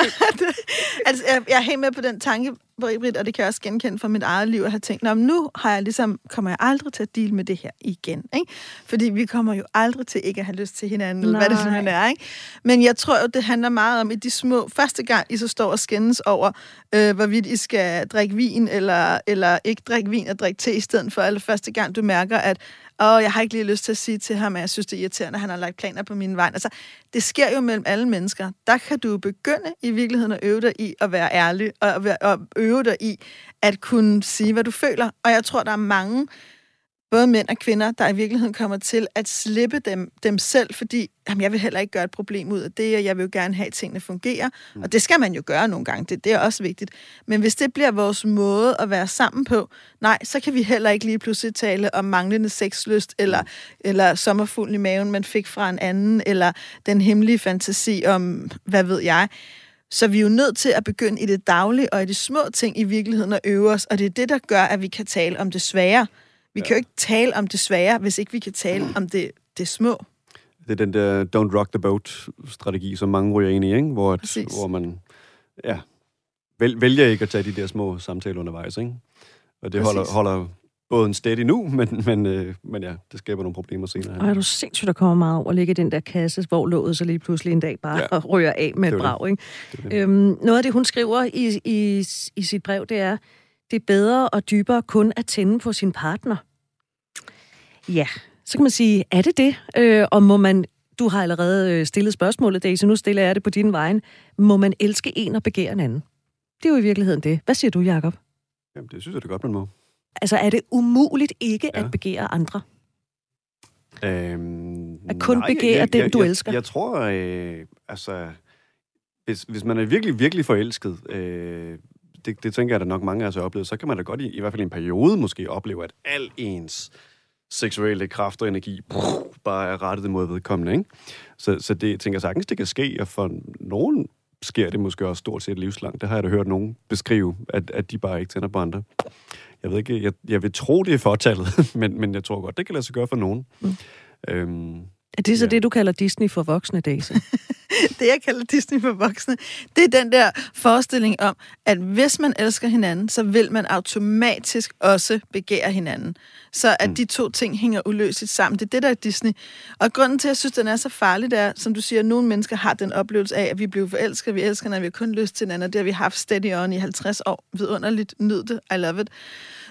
altså, jeg, jeg er helt med på den tanke, Britt, og det kan jeg også genkende fra mit eget liv, at have tænkt, nu har jeg ligesom, kommer jeg aldrig til at deal med det her igen. Ikke? Fordi vi kommer jo aldrig til ikke at have lyst til hinanden, eller hvad det simpelthen er. Ikke? Men jeg tror jo, det handler meget om, at de små, første gang I så står og skændes over, øh, hvorvidt I skal drikke vin, eller, eller ikke drikke vin og drikke te i stedet for, eller første gang du mærker, at og jeg har ikke lige lyst til at sige til ham, at jeg synes, det er irriterende, at han har lagt planer på min vej. Altså, det sker jo mellem alle mennesker. Der kan du begynde i virkeligheden at øve dig i at være ærlig, og, og øve dig i at kunne sige, hvad du føler. Og jeg tror, der er mange, både mænd og kvinder, der i virkeligheden kommer til at slippe dem, dem selv, fordi jamen, jeg vil heller ikke gøre et problem ud af det, og jeg vil jo gerne have, at tingene fungerer. Mm. Og det skal man jo gøre nogle gange, det, det er også vigtigt. Men hvis det bliver vores måde at være sammen på, nej, så kan vi heller ikke lige pludselig tale om manglende sexlyst, eller, mm. eller sommerfuglen i maven, man fik fra en anden, eller den hemmelige fantasi om, hvad ved jeg. Så vi er jo nødt til at begynde i det daglige og i de små ting i virkeligheden at øve os, og det er det, der gør, at vi kan tale om det svære. Vi ja. kan jo ikke tale om det svære, hvis ikke vi kan tale om det, det små. Det er den der don't rock the boat-strategi, som mange ryger ind i, ikke? Hvor, at, hvor man ja, vælger ikke at tage de der små samtaler undervejs. Ikke? Og det holder, holder både en steady nu, men, men, øh, men ja, det skaber nogle problemer senere. Og er du sindssygt, der kommer meget over at ligge i den der kasse, hvor låget så lige pludselig en dag bare ja. rører af med et brag. Ikke? Det det. Øhm, noget af det, hun skriver i, i, i sit brev, det er, det er bedre og dybere kun at tænde på sin partner. Ja, så kan man sige, er det det? Øh, og må man, du har allerede øh, stillet spørgsmålet, Daisy, nu stiller jeg det på din vej. Må man elske en og begære en anden? Det er jo i virkeligheden det. Hvad siger du, Jacob? Jamen, det synes jeg det godt, man må. Altså, er det umuligt ikke ja. at begære andre? Øhm, at kun nej, begære jeg, jeg, den, du jeg, elsker? Jeg, jeg tror, øh, altså, hvis, hvis man er virkelig, virkelig forelsket, øh, det, det tænker jeg, at nok mange af os har oplevet, så kan man da godt i, i hvert fald i en periode måske opleve, at al ens seksuelle kraft og energi brug, bare er rettet mod vedkommende. Ikke? Så, så det tænker jeg sagtens, det kan ske, og for nogen sker det måske også stort set livslangt. Det har jeg da hørt nogen beskrive, at, at de bare ikke tænder på andre. Jeg ved ikke, jeg, jeg vil tro, det er fortallet, men, men jeg tror godt, det kan lade sig gøre for nogen. Mm. Øhm, er det så ja. det, du kalder Disney for voksne, Daisy? det, jeg kalder Disney for voksne, det er den der forestilling om, at hvis man elsker hinanden, så vil man automatisk også begære hinanden. Så at mm. de to ting hænger uløseligt sammen. Det er det, der er Disney. Og grunden til, at jeg synes, den er så farlig, det er, som du siger, at nogle mennesker har den oplevelse af, at vi bliver forelsket, vi elsker, når vi har kun lyst til hinanden, og det har vi haft steady on i 50 år. Vidunderligt, nyd det, I love it.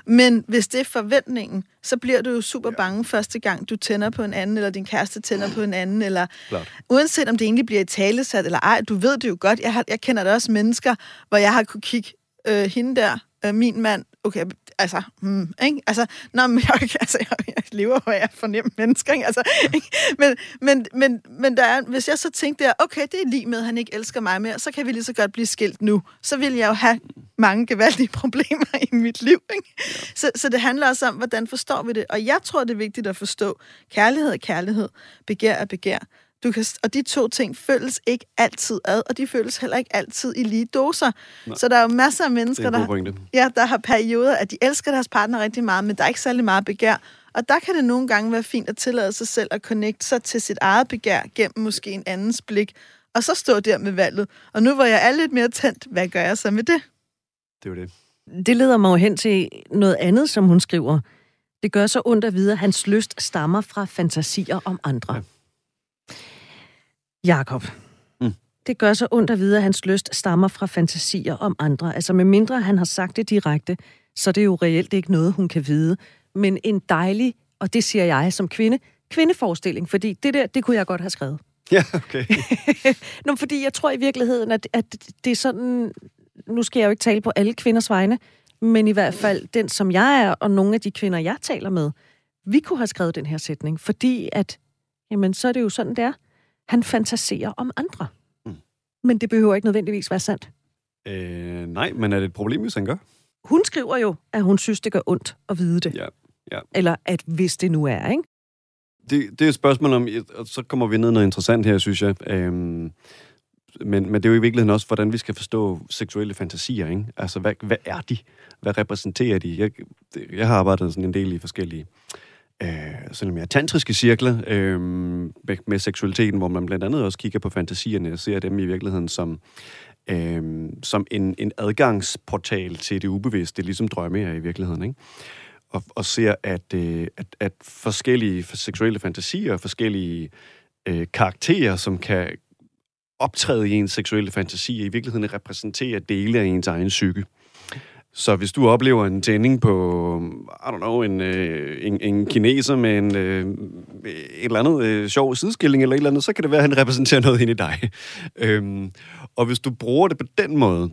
Men hvis det er forventningen, så bliver du jo super bange første gang, du tænder på en anden, eller din kæreste tænder på en anden, eller Klart. uanset om det egentlig bliver i talesat eller ej, du ved det jo godt. Jeg, har, jeg kender da også mennesker, hvor jeg har kunne kigge øh, hende der, øh, min mand, okay, altså, hmm, ikke? Altså, nå, men jeg, altså, jeg, jeg lever, hvor jeg er fornemt mennesker, ikke? Altså, ikke? Men, men, men, men der er, hvis jeg så tænkte der, okay, det er lige med, at han ikke elsker mig mere, så kan vi lige så godt blive skilt nu. Så vil jeg jo have mange gevaldige problemer i mit liv, ikke? Så, så det handler også om, hvordan forstår vi det? Og jeg tror, det er vigtigt at forstå, kærlighed er kærlighed, begær er begær. Du kan, og de to ting føles ikke altid ad, og de føles heller ikke altid i lige doser. Nej. Så der er jo masser af mennesker, der, ja, der har perioder, at de elsker deres partner rigtig meget, men der er ikke særlig meget begær. Og der kan det nogle gange være fint at tillade sig selv at connecte sig til sit eget begær gennem måske en andens blik, og så stå der med valget. Og nu hvor jeg er lidt mere tændt, hvad gør jeg så med det? Det er det. Det leder mig jo hen til noget andet, som hun skriver. Det gør så ondt at vide, at hans lyst stammer fra fantasier om andre. Ja. Jakob, mm. det gør så ondt at vide, at hans lyst stammer fra fantasier om andre. Altså med mindre han har sagt det direkte, så det er jo reelt ikke noget, hun kan vide. Men en dejlig, og det siger jeg som kvinde, kvindeforestilling, fordi det der, det kunne jeg godt have skrevet. Ja, okay. Nå, fordi jeg tror i virkeligheden, at, at det er sådan... Nu skal jeg jo ikke tale på alle kvinders vegne, men i hvert fald den, som jeg er, og nogle af de kvinder, jeg taler med, vi kunne have skrevet den her sætning, fordi at, jamen, så er det jo sådan, det er. Han fantaserer om andre. Mm. Men det behøver ikke nødvendigvis være sandt. Øh, nej, men er det et problem, hvis han gør? Hun skriver jo, at hun synes, det gør ondt at vide det. Ja, ja. Eller at hvis det nu er, ikke? Det, det er et spørgsmål om, og så kommer vi ned noget interessant her, synes jeg. Øhm, men, men det er jo i virkeligheden også, hvordan vi skal forstå seksuelle fantasier. Ikke? Altså, hvad, hvad er de? Hvad repræsenterer de? Jeg, jeg har arbejdet sådan en del i forskellige øh, øh, sådan mere tantriske cirkler øh, med, med seksualiteten, hvor man blandt andet også kigger på fantasierne og ser dem i virkeligheden som, øh, som en, en adgangsportal til det ubevidste, ligesom drømme er i virkeligheden. Ikke? Og, og ser, at, øh, at, at forskellige seksuelle fantasier, forskellige øh, karakterer, som kan optræde i ens seksuelle fantasi, i virkeligheden repræsenterer dele af ens egen psyke. Så hvis du oplever en tænding på, I don't know, en, øh, en, en kineser med en, øh, et eller andet øh, sjov sideskilling eller et eller andet, så kan det være, at han repræsenterer noget ind i dig. Øhm, og hvis du bruger det på den måde,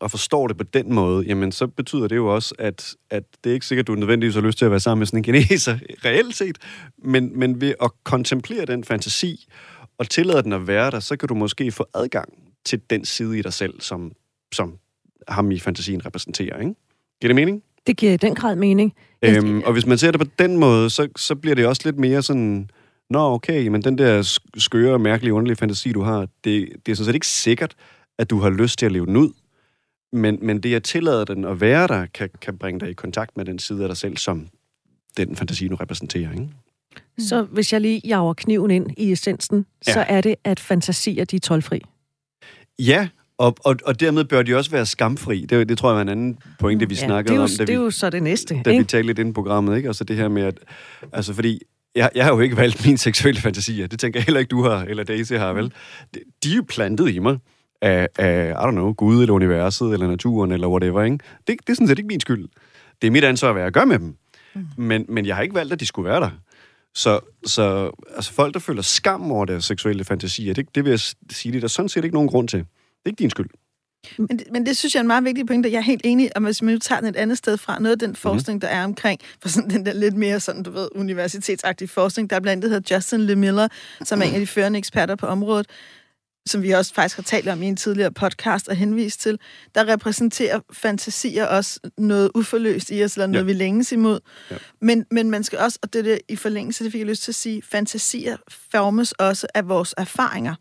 og forstår det på den måde, jamen så betyder det jo også, at, at det er ikke sikkert, at du nødvendigvis har lyst til at være sammen med sådan en kineser, reelt set, men, men ved at kontemplere den fantasi, og tillade den at være der, så kan du måske få adgang til den side i dig selv, som, som ham i fantasien repræsenterer, ikke? Giver det mening? Det giver i den grad mening. Øhm, og hvis man ser det på den måde, så, så bliver det også lidt mere sådan, nå okay, men den der skøre, mærkelige, underlige fantasi, du har, det, det er sådan set ikke sikkert, at du har lyst til at leve den ud. Men, men det at tillade den at være der, kan, kan bringe dig i kontakt med den side af dig selv, som den fantasi, du repræsenterer, ikke? Så hvis jeg lige jager kniven ind i essensen, ja. så er det, at fantasier, de er tolvfri. Ja, og, og, og dermed bør de også være skamfri. Det, det tror jeg var en anden pointe, vi ja, snakkede det om. Da det er jo så det næste. Da ikke? vi talte lidt ind i programmet, ikke? Og så det her med, at... Altså, fordi jeg, jeg har jo ikke valgt mine seksuelle fantasier. Det tænker jeg heller ikke, du har, eller Daisy har, vel? De, de er jo plantet i mig af, af, I don't know, Gud, eller universet, eller naturen, eller whatever, ikke? Det, det er sådan set ikke min skyld. Det er mit ansvar, hvad jeg gør med dem. Mm. Men, men jeg har ikke valgt, at de skulle være der. Så, så altså folk, der føler skam over deres seksuelle fantasier, det, det vil jeg sige, det er der sådan set ikke nogen grund til. Det er ikke din skyld. Men, men det synes jeg er en meget vigtig pointe. Jeg er helt enig, om hvis man nu tager den et andet sted fra, noget af den forskning, mm. der er omkring, for sådan den der lidt mere sådan, du ved, universitetsagtige forskning, der er blandt andet hedder Justin LeMiller, som er en af de førende eksperter på området, som vi også faktisk har talt om i en tidligere podcast og henvist til, der repræsenterer fantasier også noget uforløst i os, eller noget, ja. vi længes imod. Ja. Men, men man skal også, og det er det i forlængelse, det fik jeg lyst til at sige, fantasier formes også af vores erfaringer.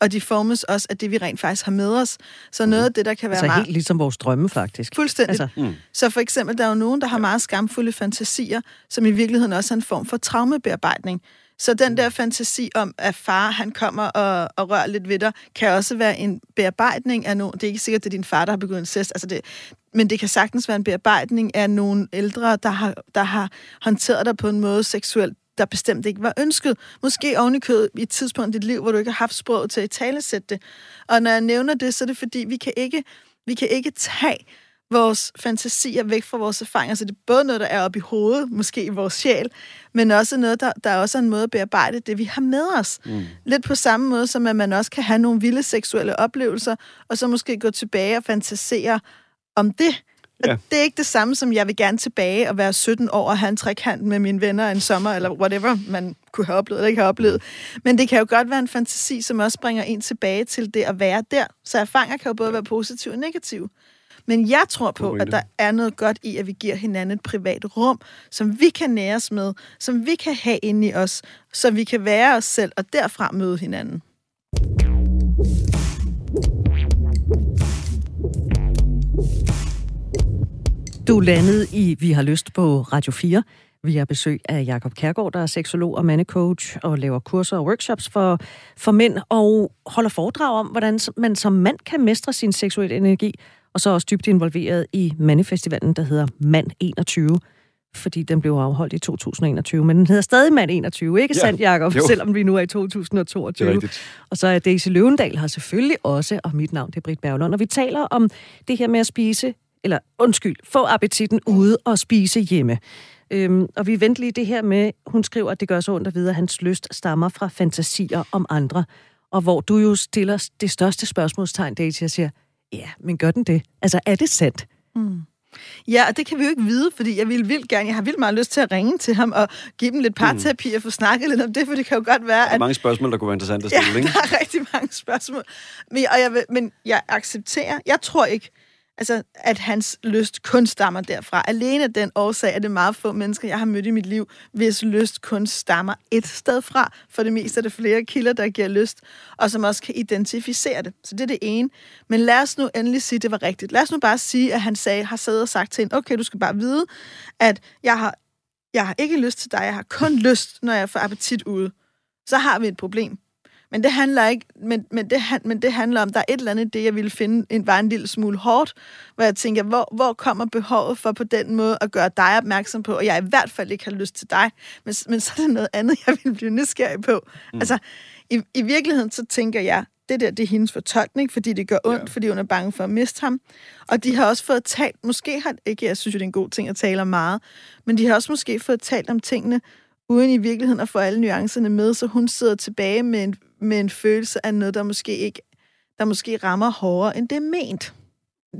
Og de formes også af det, vi rent faktisk har med os. Så noget af det, der kan være altså meget... helt ligesom vores drømme, faktisk. Fuldstændig. Altså. Mm. Så for eksempel, der er jo nogen, der har meget skamfulde fantasier, som i virkeligheden også er en form for traumebearbejdning. Så den der fantasi om, at far han kommer og, og rører lidt ved dig, kan også være en bearbejdning af nogen. Det er ikke sikkert, at det er din far, der har begået incest. Altså det, men det kan sagtens være en bearbejdning af nogle ældre, der har, der har håndteret dig på en måde seksuelt, der bestemt ikke var ønsket. Måske ovenikød i et tidspunkt i dit liv, hvor du ikke har haft sproget til at talesætte det. Og når jeg nævner det, så er det fordi, vi kan ikke, vi kan ikke tage vores fantasier væk fra vores erfaringer. Så det er både noget, der er oppe i hovedet, måske i vores sjæl, men også noget, der, der er også en måde at bearbejde det, vi har med os. Mm. Lidt på samme måde, som at man også kan have nogle vilde seksuelle oplevelser, og så måske gå tilbage og fantasere om det, Ja. Det er ikke det samme som, jeg vil gerne tilbage og være 17 år og have en trekant med mine venner en sommer, eller whatever man kunne have oplevet eller ikke have oplevet. Men det kan jo godt være en fantasi, som også bringer en tilbage til det at være der. Så erfaringer kan jo både være positive og negative. Men jeg tror på, at der er noget godt i, at vi giver hinanden et privat rum, som vi kan næres med, som vi kan have inde i os, så vi kan være os selv og derfra møde hinanden. Du er landet i Vi har lyst på Radio 4. Vi har besøg af Jakob Kærgaard, der er seksolog og mandecoach og laver kurser og workshops for, for mænd og holder foredrag om, hvordan man som mand kan mestre sin seksuelle energi, og så også dybt involveret i mandefestivalen, der hedder Mand 21, fordi den blev afholdt i 2021, men den hedder stadig Mand 21, ikke Ja, sandt, Jacob? jo. Selvom vi nu er i Det 2022. er rigtigt. Og så er Daisy Løvendal her selvfølgelig også, og mit navn det er Britt Berglund. Og vi taler om det her med at spise, eller undskyld, få appetitten ude og spise hjemme. Øhm, og vi venter lige det her med, hun skriver, at det gør så ondt at vide, at hans lyst stammer fra fantasier om andre. Og hvor du jo stiller det største spørgsmålstegn, Daisy, og siger, ja, men gør den det? Altså, er det sandt? Ja, og det kan vi jo ikke vide, fordi jeg vil vildt gerne, jeg har vildt meget lyst til at ringe til ham og give dem lidt parterapi og få snakket lidt om det, for det kan jo godt være, Der er at mange spørgsmål, der kunne være interessant at Ja, stille, ikke? der er rigtig mange spørgsmål. Men, og jeg, vil, men jeg accepterer, jeg tror ikke, altså, at hans lyst kun stammer derfra. Alene af den årsag er det meget få mennesker, jeg har mødt i mit liv, hvis lyst kun stammer et sted fra. For det meste er det flere kilder, der giver lyst, og som også kan identificere det. Så det er det ene. Men lad os nu endelig sige, at det var rigtigt. Lad os nu bare sige, at han sagde, har siddet og sagt til hende, okay, du skal bare vide, at jeg har, jeg har ikke lyst til dig, jeg har kun lyst, når jeg får appetit ude. Så har vi et problem. Men det handler ikke, men, men, det, han- men det handler om, der er et eller andet det, jeg ville finde en, var en lille smule hårdt, hvor jeg tænker, hvor, hvor kommer behovet for på den måde at gøre dig opmærksom på, og jeg i hvert fald ikke har lyst til dig, men, men så er det noget andet, jeg vil blive nysgerrig på. Mm. Altså, i, i virkeligheden, så tænker jeg, det der, det er hendes fortolkning, fordi det gør ondt, ja. fordi hun er bange for at miste ham. Og de har også fået talt, måske har, ikke, jeg synes jo, det er en god ting at tale om meget, men de har også måske fået talt om tingene, uden i virkeligheden at få alle nuancerne med, så hun sidder tilbage med en, med en følelse af noget, der måske ikke der måske rammer hårdere, end det er ment.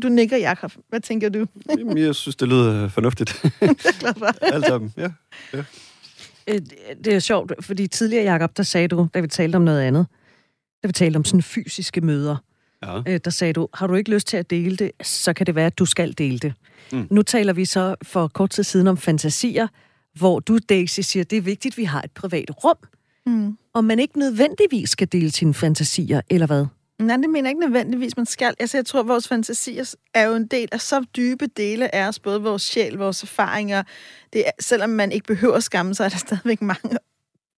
Du nikker, Jakob. Hvad tænker du? Jamen, jeg synes, det lyder fornuftigt. Jeg er glad for. Alt sammen, ja. Øh, Det er sjovt, fordi tidligere, Jacob, der sagde du, da vi talte om noget andet, da vi talte om sådan fysiske møder, ja. øh, der sagde du, har du ikke lyst til at dele det, så kan det være, at du skal dele det. Mm. Nu taler vi så for kort tid siden om fantasier, hvor du, Daisy, siger, det er vigtigt, at vi har et privat rum, Mm om man ikke nødvendigvis skal dele sine fantasier, eller hvad? Nej, det mener jeg ikke nødvendigvis, man skal. Altså, jeg tror, at vores fantasier er jo en del af så dybe dele af os, både vores sjæl, vores erfaringer. Det er, selvom man ikke behøver at skamme sig, er der stadigvæk mange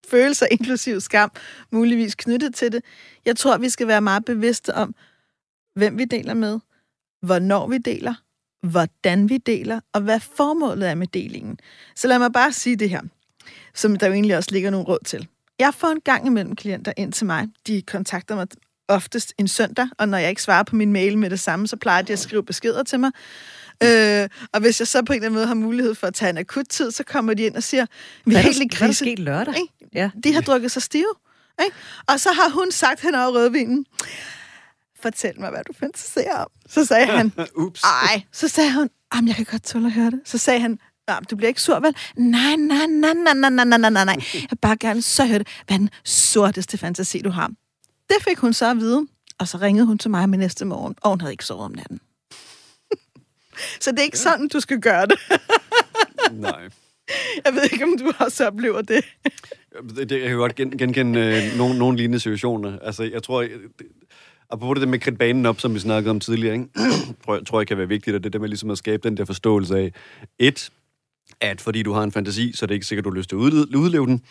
følelser, inklusiv skam, muligvis knyttet til det. Jeg tror, vi skal være meget bevidste om, hvem vi deler med, hvornår vi deler, hvordan vi deler, og hvad formålet er med delingen. Så lad mig bare sige det her, som der jo egentlig også ligger nogle råd til. Jeg får en gang imellem klienter ind til mig. De kontakter mig oftest en søndag, og når jeg ikke svarer på min mail med det samme, så plejer de at skrive beskeder til mig. Øh, og hvis jeg så på en eller anden måde har mulighed for at tage en akut tid, så kommer de ind og siger, vi er helt i der, hvad er der krise. sket lørdag? Ikke? Ja. De har drukket sig stive. Ikke? Og så har hun sagt hen over rødvinen, fortæl mig, hvad du fantaserer om. Så sagde han, Ups. ej. Så sagde hun, jamen, jeg kan godt tåle at høre det. Så sagde han, "Nå, men du bliver ikke sur, vel? Nej, nej, nej, nej, nej, nej, nej, nej, nej. Jeg vil bare gerne så høre det. Hvad den sorteste fantasi, du har? Det fik hun så at vide. Og så ringede hun til mig med næste morgen, og hun havde ikke sovet om natten. så det er ikke sådan, du skal gøre det. Nej. Jeg ved ikke, om du også oplever det. Det, det, jeg kan godt gen, genkende øh, nogle, nogle lignende situationer. Altså, jeg tror... Det, apropos det med at kridte banen op, som vi snakkede om tidligere, ikke? tror, jeg, tror jeg kan være vigtigt, og det der med ligesom at skabe den der forståelse af, et, at fordi du har en fantasi, så er det ikke sikkert, du har lyst til at udleve, den.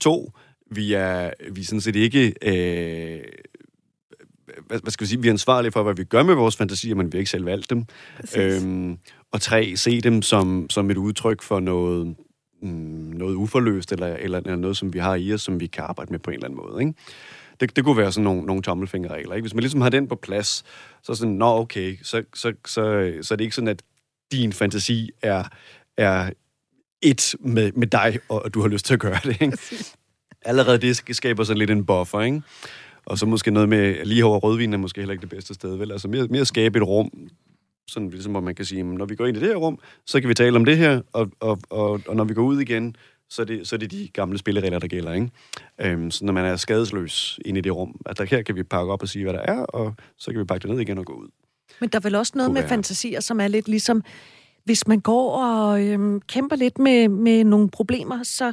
To, vi er, vi er sådan set ikke... Øh, hvad, hvad skal vi sige? Vi er ansvarlige for, hvad vi gør med vores fantasier, men vi har ikke selv valgt dem. Præcis. Øhm, og tre, se dem som, som et udtryk for noget, mm, noget uforløst, eller, eller, eller noget, som vi har i os, som vi kan arbejde med på en eller anden måde. Ikke? Det, det kunne være sådan nogle, nogle tommelfingerregler. Ikke? Hvis man ligesom har den på plads, så er sådan, nå okay, så, så, så, så er det ikke sådan, at din fantasi er, er et med, med dig, og, du har lyst til at gøre det. Ikke? Allerede det skaber sådan lidt en buffer, ikke? Og så måske noget med, lige over rødvin er måske heller ikke det bedste sted, vel? Altså mere, mere skabe et rum, Sådan ligesom, hvor man kan sige, når vi går ind i det her rum, så kan vi tale om det her, og, og, og, og når vi går ud igen, så er, det, så er det de gamle spilleregler, der gælder. Ikke? Øhm, så når man er skadesløs inde i det rum, at der her kan vi pakke op og sige, hvad der er, og så kan vi pakke det ned igen og gå ud. Men der er vel også noget med fantasier, som er lidt ligesom, hvis man går og øhm, kæmper lidt med, med nogle problemer, så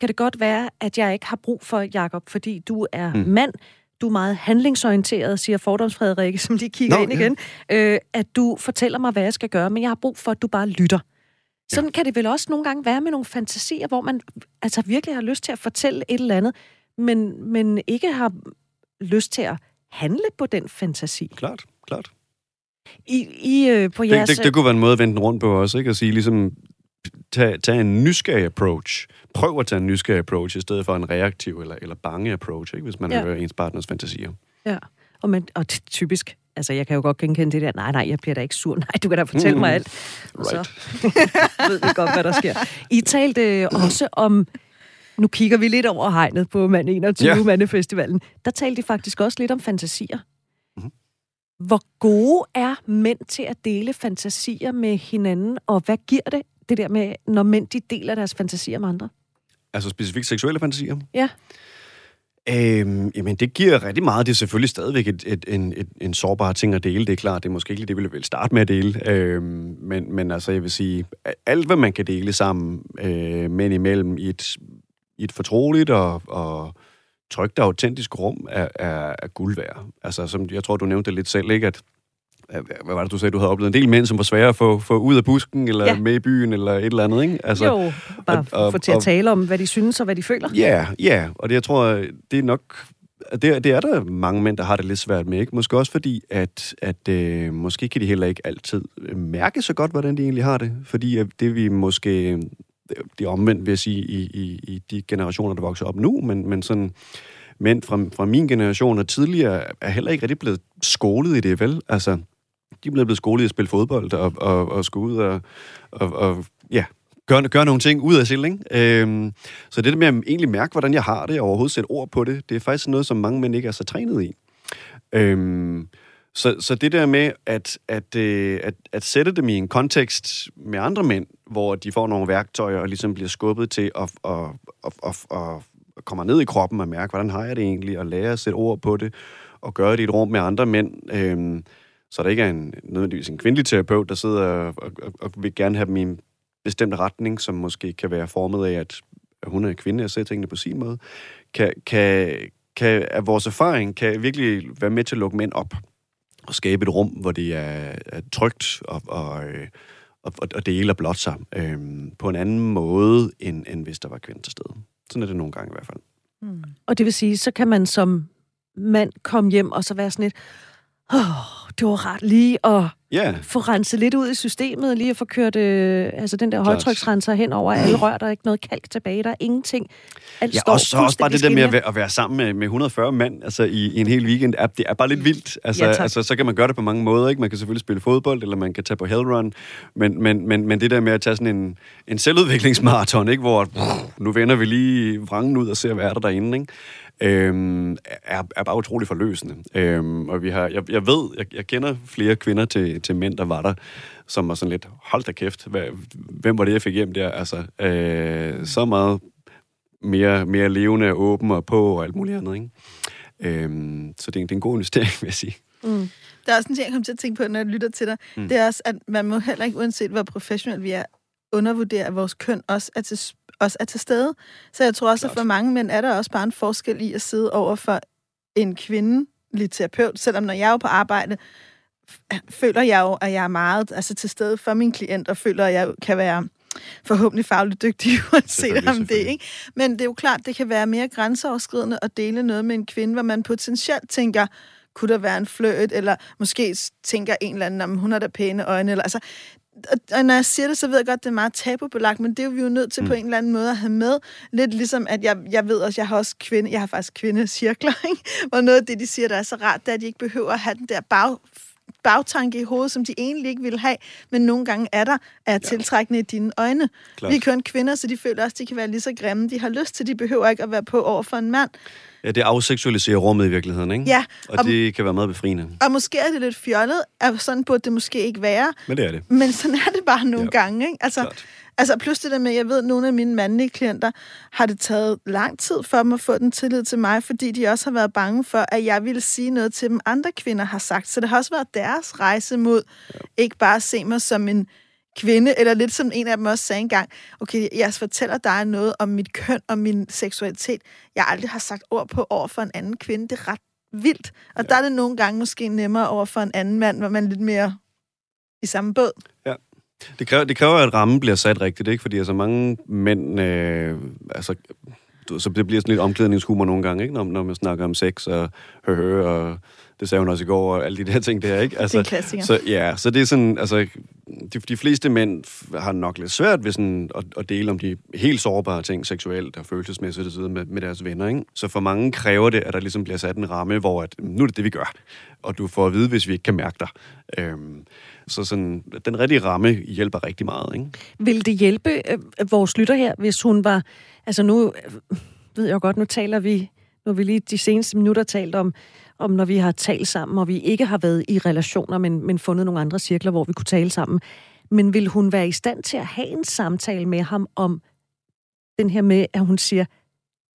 kan det godt være, at jeg ikke har brug for Jakob, fordi du er mm. mand, du er meget handlingsorienteret, siger fordomsfrederikke, som lige kigger Nå, ind ja. igen, øh, at du fortæller mig, hvad jeg skal gøre, men jeg har brug for, at du bare lytter. Sådan ja. kan det vel også nogle gange være med nogle fantasier, hvor man altså virkelig har lyst til at fortælle et eller andet, men, men ikke har lyst til at handle på den fantasi. Klart, klart. I, I øh, på Det, jeres... det, det kunne være en måde at vende den rundt på også, ikke? At sige ligesom, tag, tag en nysgerrig approach. Prøv at tage en nysgerrig approach, i stedet for en reaktiv eller, eller bange approach, ikke? Hvis man Ja. hører ens partners fantasier. Ja, og, man, og det, typisk. Altså, jeg kan jo godt genkende det der, nej, nej, jeg bliver da ikke sur. Nej, du kan da fortælle mm. mig alt. Og Right. Så ved vi godt, hvad der sker. I talte øh, også om, nu kigger vi lidt over hegnet på Mand 21, Ja. yeah. Mandefestivalen. Der talte de faktisk også lidt om fantasier. Hvor gode er mænd til at dele fantasier med hinanden, og hvad giver det, det der med, når mænd de deler deres fantasier med andre? Altså specifikt seksuelle fantasier? Ja. Øhm, jamen, det giver rigtig meget. Det er selvfølgelig stadigvæk et, et, en, et, en sårbar ting at dele. Det er klart, det er måske ikke lige det, vi vil starte med at dele. Øhm, men, men altså, jeg vil sige, alt hvad man kan dele sammen øh, mænd imellem i et, i et fortroligt og, og trygt og autentisk rum, er, er, er guld værd. Altså, som jeg tror, du nævnte lidt selv, ikke? At, hvad var det, du sagde? Du havde oplevet en del mænd, som var svære at få, få ud af busken, eller Ja. med i byen, eller et eller andet, ikke? Altså, jo, bare og- og, få til at og- tale om, hvad de synes og hvad de føler. Ja, ja, og det, jeg tror, det er nok... Det, er- det er der mange mænd, der har det lidt svært med, ikke? Måske også fordi, at, at øh, måske kan de heller ikke altid mærke så godt, hvordan de egentlig har det. Fordi at det vi måske... Det er omvendt, vil jeg sige, i, i, i de generationer, der vokser op nu, men, men sådan mænd fra, fra min generation og tidligere er heller ikke rigtig blevet skolet i det, vel? Altså, de er blevet skolet i at spille fodbold og, og, og skulle ud og, og, og ja, gøre, gøre nogle ting ud af selv, ikke? Øhm, så det der med at egentlig mærke, hvordan jeg har det, og overhovedet sætte ord på det, det er faktisk noget, som mange mænd ikke er så trænet i. Øhm, så, så det der med at, at, øh, at, at sætte dem i en kontekst med andre mænd, hvor de får nogle værktøjer og ligesom bliver skubbet til at, at, at, at, at, komme ned i kroppen og mærke, hvordan har jeg det egentlig, og lære at sætte ord på det, og gøre det i et rum med andre mænd, øhm, så der ikke er en, nødvendigvis en kvindelig terapeut, der sidder og, og, og, og vil gerne have dem i en bestemt retning, som måske kan være formet af, at hun er kvinde og ser tingene på sin måde, kan, kan, kan, at vores erfaring kan virkelig være med til at lukke mænd op? Og skabe et rum, hvor det er, er trygt og, og, øh, og, og dele og blot sig øh, på en anden måde, end, end hvis der var kvinder til stede. Sådan er det nogle gange i hvert fald. Mm. Og det vil sige, så kan man som mand komme hjem og så være sådan lidt, åh, det var rart lige at Ja, få renset lidt ud i systemet, lige at få kørt øh, altså den der højtryksrenser hen over alle rør, der er ikke noget kalk tilbage, der er ingenting. Alt ja og så også bare det der med at være, at være sammen med, med 140 mand altså i, i en hel weekend, er, det er bare lidt vildt. Altså, Ja, tak. altså, så kan man gøre det på mange måder. Ikke? Man kan selvfølgelig spille fodbold, eller man kan tage på hellrun, men, men, men, men det der med at tage sådan en, en selvudviklingsmarathon, ikke? hvor pff, nu vender vi lige vrangen ud og ser, hvad er der derinde, ikke? Øhm, er, er bare utrolig forløsende. Øhm, og vi har, jeg, jeg ved, jeg, jeg kender flere kvinder til, til mænd, der var der, som var sådan lidt, hold da kæft, hvad, hvem var det, jeg fik hjem der? Altså, øh, så meget mere, mere levende og åben og på og alt muligt andet, ikke? Øhm, så det er, en- det er en god investering, vil jeg sige. Mm. Der er også en ting, jeg kommer til at tænke på, når jeg lytter til dig. Mm. Det er også, at man må heller ikke, uanset hvor professionel vi er, undervurdere, at vores køn også er til, også er til stede. Så jeg tror også, at Klart. for mange mænd er der også bare en forskel i at sidde over for en kvindelig terapeut, selvom når jeg er jo på arbejde, føler jeg jo, at jeg er meget altså, til stede for min klient, og føler, at jeg kan være forhåbentlig fagligt dygtig, uanset om det, ikke? Men det er jo klart, det kan være mere grænseoverskridende at dele noget med en kvinde, hvor man potentielt tænker, kunne der være en fløjt, eller måske tænker en eller anden, om hun har da pæne øjne, eller altså, og, og når jeg siger det, så ved jeg godt, det er meget tabubelagt, men det er jo vi jo nødt til mm. på en eller anden måde at have med. Lidt ligesom, at jeg, jeg ved også, jeg har også kvinde, jeg har faktisk kvindecirkler, ikke? hvor noget af det, de siger, der er så rart, det er, at de ikke behøver at have den der bag, bagtanke i hovedet, som de egentlig ikke ville have, men nogle gange er der, er tiltrækkende i dine øjne. Klart. Vi er kun kvinder, så de føler også, de kan være lige så grimme. De har lyst til, de behøver ikke at være på over for en mand. Ja, det afseksualiserer rummet i virkeligheden, ikke? Ja, Og, og- det kan være meget befriende. Og måske er det lidt fjollet, at sådan burde det måske ikke være, Men det er det. men sådan er det bare nogle Ja, gange. Ikke? Altså, klart. Altså plus det der med, jeg ved, at nogle af mine mandlige klienter har det taget lang tid for dem at få den tillid til mig, fordi de også har været bange for, at jeg ville sige noget til dem, andre kvinder har sagt. Så det har også været deres rejse mod ja. ikke bare at se mig som en kvinde, eller lidt som en af dem også sagde engang, okay, jeg fortæller dig noget om mit køn og min seksualitet, jeg aldrig har sagt ord på over for en anden kvinde. Det er ret vildt. Og ja. der er det nogle gange måske nemmere over for en anden mand, hvor man er lidt mere i samme båd. Det kræver, det kræver, at rammen bliver sat rigtigt, ikke? Fordi altså mange mænd, øh, altså, så det bliver sådan lidt omklædningshumor nogle gange, ikke? Når, når man snakker om sex og høhø, og det sagde hun også i går, og alle de der ting der, ikke? Altså, Det er en klassiker. Så, ja, så det er sådan, altså, de, de fleste mænd har nok lidt svært ved sådan at, at dele om de helt sårbare ting, seksuelt og følelsesmæssigt og så videre med, med deres venner, ikke? Så for mange kræver det, at der ligesom bliver sat en ramme, hvor at, nu er det det, vi gør, og du får at vide, hvis vi ikke kan mærke dig. Øhm, så sådan, den rigtige ramme hjælper rigtig meget, ikke? Vil det hjælpe øh, øh, vores lytter her, hvis hun var... Altså nu øh, ved jeg jo godt, nu taler vi... Nu har vi lige de seneste minutter talt om, om, når vi har talt sammen, og vi ikke har været i relationer, men, men fundet nogle andre cirkler, hvor vi kunne tale sammen. Men vil hun være i stand til at have en samtale med ham om den her med, at hun siger,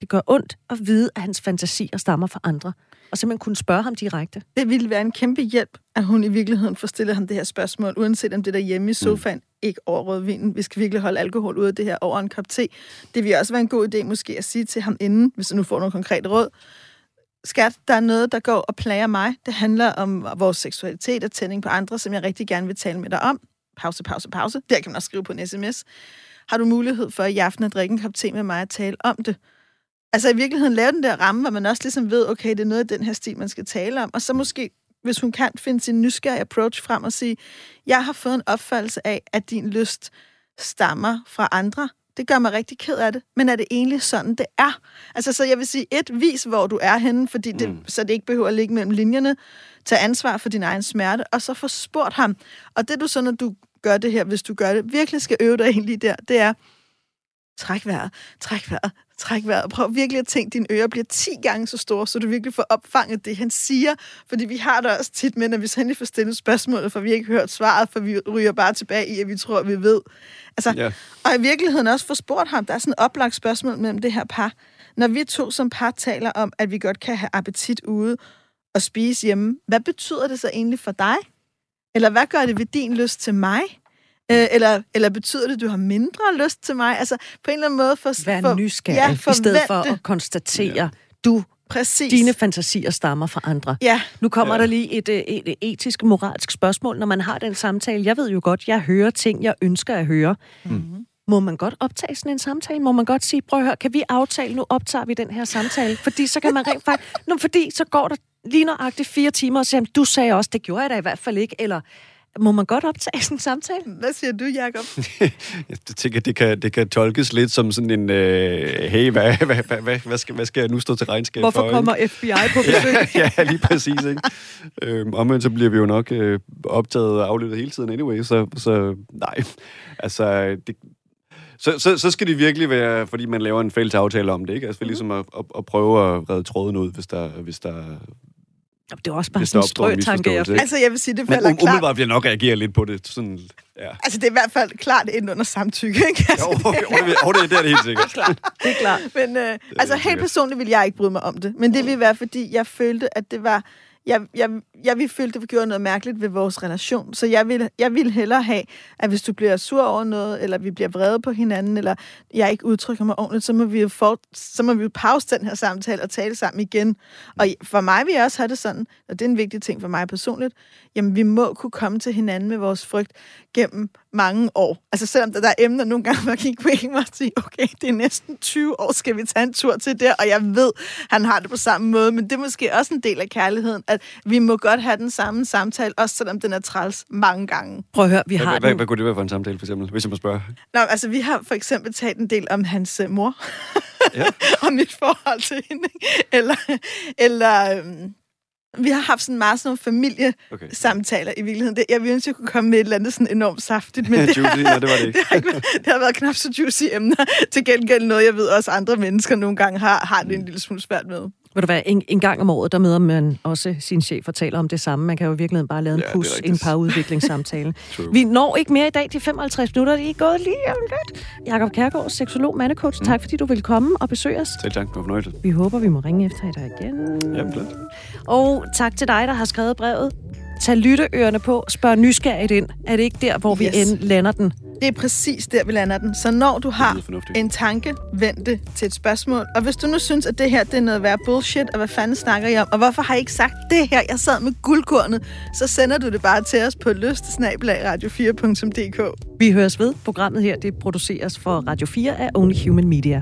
det gør ondt at vide, at hans fantasier stammer fra andre, og simpelthen kunne spørge ham direkte? Det ville være en kæmpe hjælp, at hun i virkeligheden får stillet ham det her spørgsmål, uanset om det der hjemme i sofaen ikke over rødvinen. Vi skal virkelig holde alkohol ud af det her over en kop te. Det vil også være en god idé måske at sige til ham inden, hvis du nu får nogle konkrete råd. Skat, der er noget, der går og plager mig. Det handler om vores seksualitet og tænding på andre, som jeg rigtig gerne vil tale med dig om. Pause, pause, pause. Der kan man også skrive på en sms. Har du mulighed for i aften at drikke en kop te med mig og tale om det? Altså i virkeligheden lave den der ramme, hvor man også ligesom ved, okay, det er noget af den her stil, man skal tale om. Og så måske, hvis hun kan, finde sin nysgerrige approach frem og sige, jeg har fået en opfattelse af, at din lyst stammer fra andre. Det gør mig rigtig ked af det, men er det egentlig sådan, det er? Altså, så jeg vil sige, et, vis, hvor du er henne, fordi det, mm. så det ikke behøver at ligge mellem linjerne. Tag ansvar for din egen smerte, og så få spurgt ham. Og det du så, når du gør det her, hvis du gør det, virkelig skal øve dig egentlig der, det er, træk vejret, træk vejret, træk vejret. Prøv virkelig at tænke, at dine ører bliver 10 gange så store, så du virkelig får opfanget det, han siger. Fordi vi har det også tit med, når vi så endelig får stillet spørgsmålet, for vi har ikke hørt svaret, for vi ryger bare tilbage i, at vi tror, at vi ved. Altså, Ja. Og i virkeligheden også få spurgt ham, der er sådan et oplagt spørgsmål mellem det her par. Når vi to som par taler om, at vi godt kan have appetit ude og spise hjemme, hvad betyder det så egentlig for dig? Eller hvad gør det ved din lyst til mig? Øh, eller, eller betyder det, at du har mindre lyst til mig? Altså på en eller anden måde for... Være for nysgerrig, ja, ja, i stedet for at konstatere, ja. du, Præcis. dine fantasier stammer fra andre. Ja, Nu kommer Ja. der lige et, øh, et, et etisk, moralsk spørgsmål, når man har den samtale. Jeg ved jo godt, jeg hører ting, jeg ønsker at høre. Mm-hmm. Må man godt optage sådan en samtale? Må man godt sige, prøv at høre, kan vi aftale, nu optager vi den her samtale? Fordi så kan man rent faktisk... Nu, fordi så går der lige nøjagtigt fire timer og siger, du sagde også, det gjorde jeg da i hvert fald ikke. Eller må man godt optage sådan en samtale? hvad siger du, Jacob? Jeg tænker, det kan, det kan tolkes lidt som sådan en, øh, hey, hvad, hvad, hvad, hvad, hvad, skal, hvad skal jeg nu stå til regnskab for? Hvorfor ikke? kommer FBI på besøg? ja, ja, lige præcis. Ikke? øhm, omvendt så bliver vi jo nok øh, optaget og aflyttet hele tiden anyway, så, så nej. Altså, det, så, så, så skal det virkelig være, fordi man laver en fælles aftale om det, ikke? Altså for ligesom at, at, at prøve at redde tråden ud, hvis der, hvis der Jamen, Det var også bare sådan en strøtanke, jeg fik. altså, jeg vil sige, det Men falder um, klart. umiddelbart bliver nok reagere lidt på det. Sådan, ja. Altså, det er i hvert fald klart ind under samtykke, ikke? Altså, Jo, jo, det, jo, det, det er det helt sikkert. Klart, det er klart. Men øh, altså helt sikkert. personligt vil jeg ikke bryde mig om det. Men det vil være, fordi jeg følte, at det var... Jeg, jeg, jeg ville føle, at vi gjorde noget mærkeligt ved vores relation. Så jeg vil, jeg vil hellere have, at hvis du bliver sur over noget, eller vi bliver vrede på hinanden, eller jeg ikke udtrykker mig ordentligt, så må vi jo, for, så må vi jo pause den her samtale og tale sammen igen. Og for mig vil jeg også have det sådan, og det er en vigtig ting for mig personligt, jamen vi må kunne komme til hinanden med vores frygt gennem mange år. Altså selvom der, der er emner nogle gange, hvor jeg kigger på og sige, okay, det er næsten 20 år, skal vi tage en tur til der, og jeg ved, han har det på samme måde, men det er måske også en del af kærligheden, at vi må godt have den samme samtale, også selvom den er træls mange gange. Prøv at høre, vi har hvad, hvad kunne det være for en samtale, for eksempel, hvis jeg må spørge? Nå, altså vi har for eksempel talt en del om hans øh, mor, Ja. og mit forhold til hende, eller, eller øhm, Vi har haft sådan meget sådan nogle familiesamtaler okay. i virkeligheden. Det, jeg ville ønske, jeg kunne komme med et eller andet sådan enormt saftigt, men det, Juicy, nej, det var det ikke. det, har ikke været, det har været knap så juicy emner. Til gengæld noget, jeg ved også andre mennesker nogle gange har, har det en lille smule svært med. Ved du hvad, en, en gang om året, der møder man også sin chef og taler om det samme. Man kan jo i virkeligheden bare lave en Ja, det pus, en par udviklingssamtale. Vi når ikke mere i dag, de 55 minutter. De er gået lige om lidt. Jakob Kærgaard, seksolog, mandecoach, tak fordi du vil komme og besøge os. Selv tak, det var fornøjelse. Vi håber, vi må ringe efter dig igen. Jamen, klart. Og tak til dig, der har skrevet brevet. Tag lytteørerne på, spørg nysgerrigt ind. Er det ikke der, hvor vi Yes. end lander den? Det er præcis der, vi lander den. Så når du har en tanke, vend det til et spørgsmål. Og hvis du nu synes, at det her det er noget værd bullshit, og hvad fanden snakker I om, og hvorfor har I ikke sagt det her? Jeg sad med guldkornet. Så sender du det bare til os på lystsnabelagradio4.dk. Vi høres ved. Programmet her det produceres for Radio 4 af Only Human Media.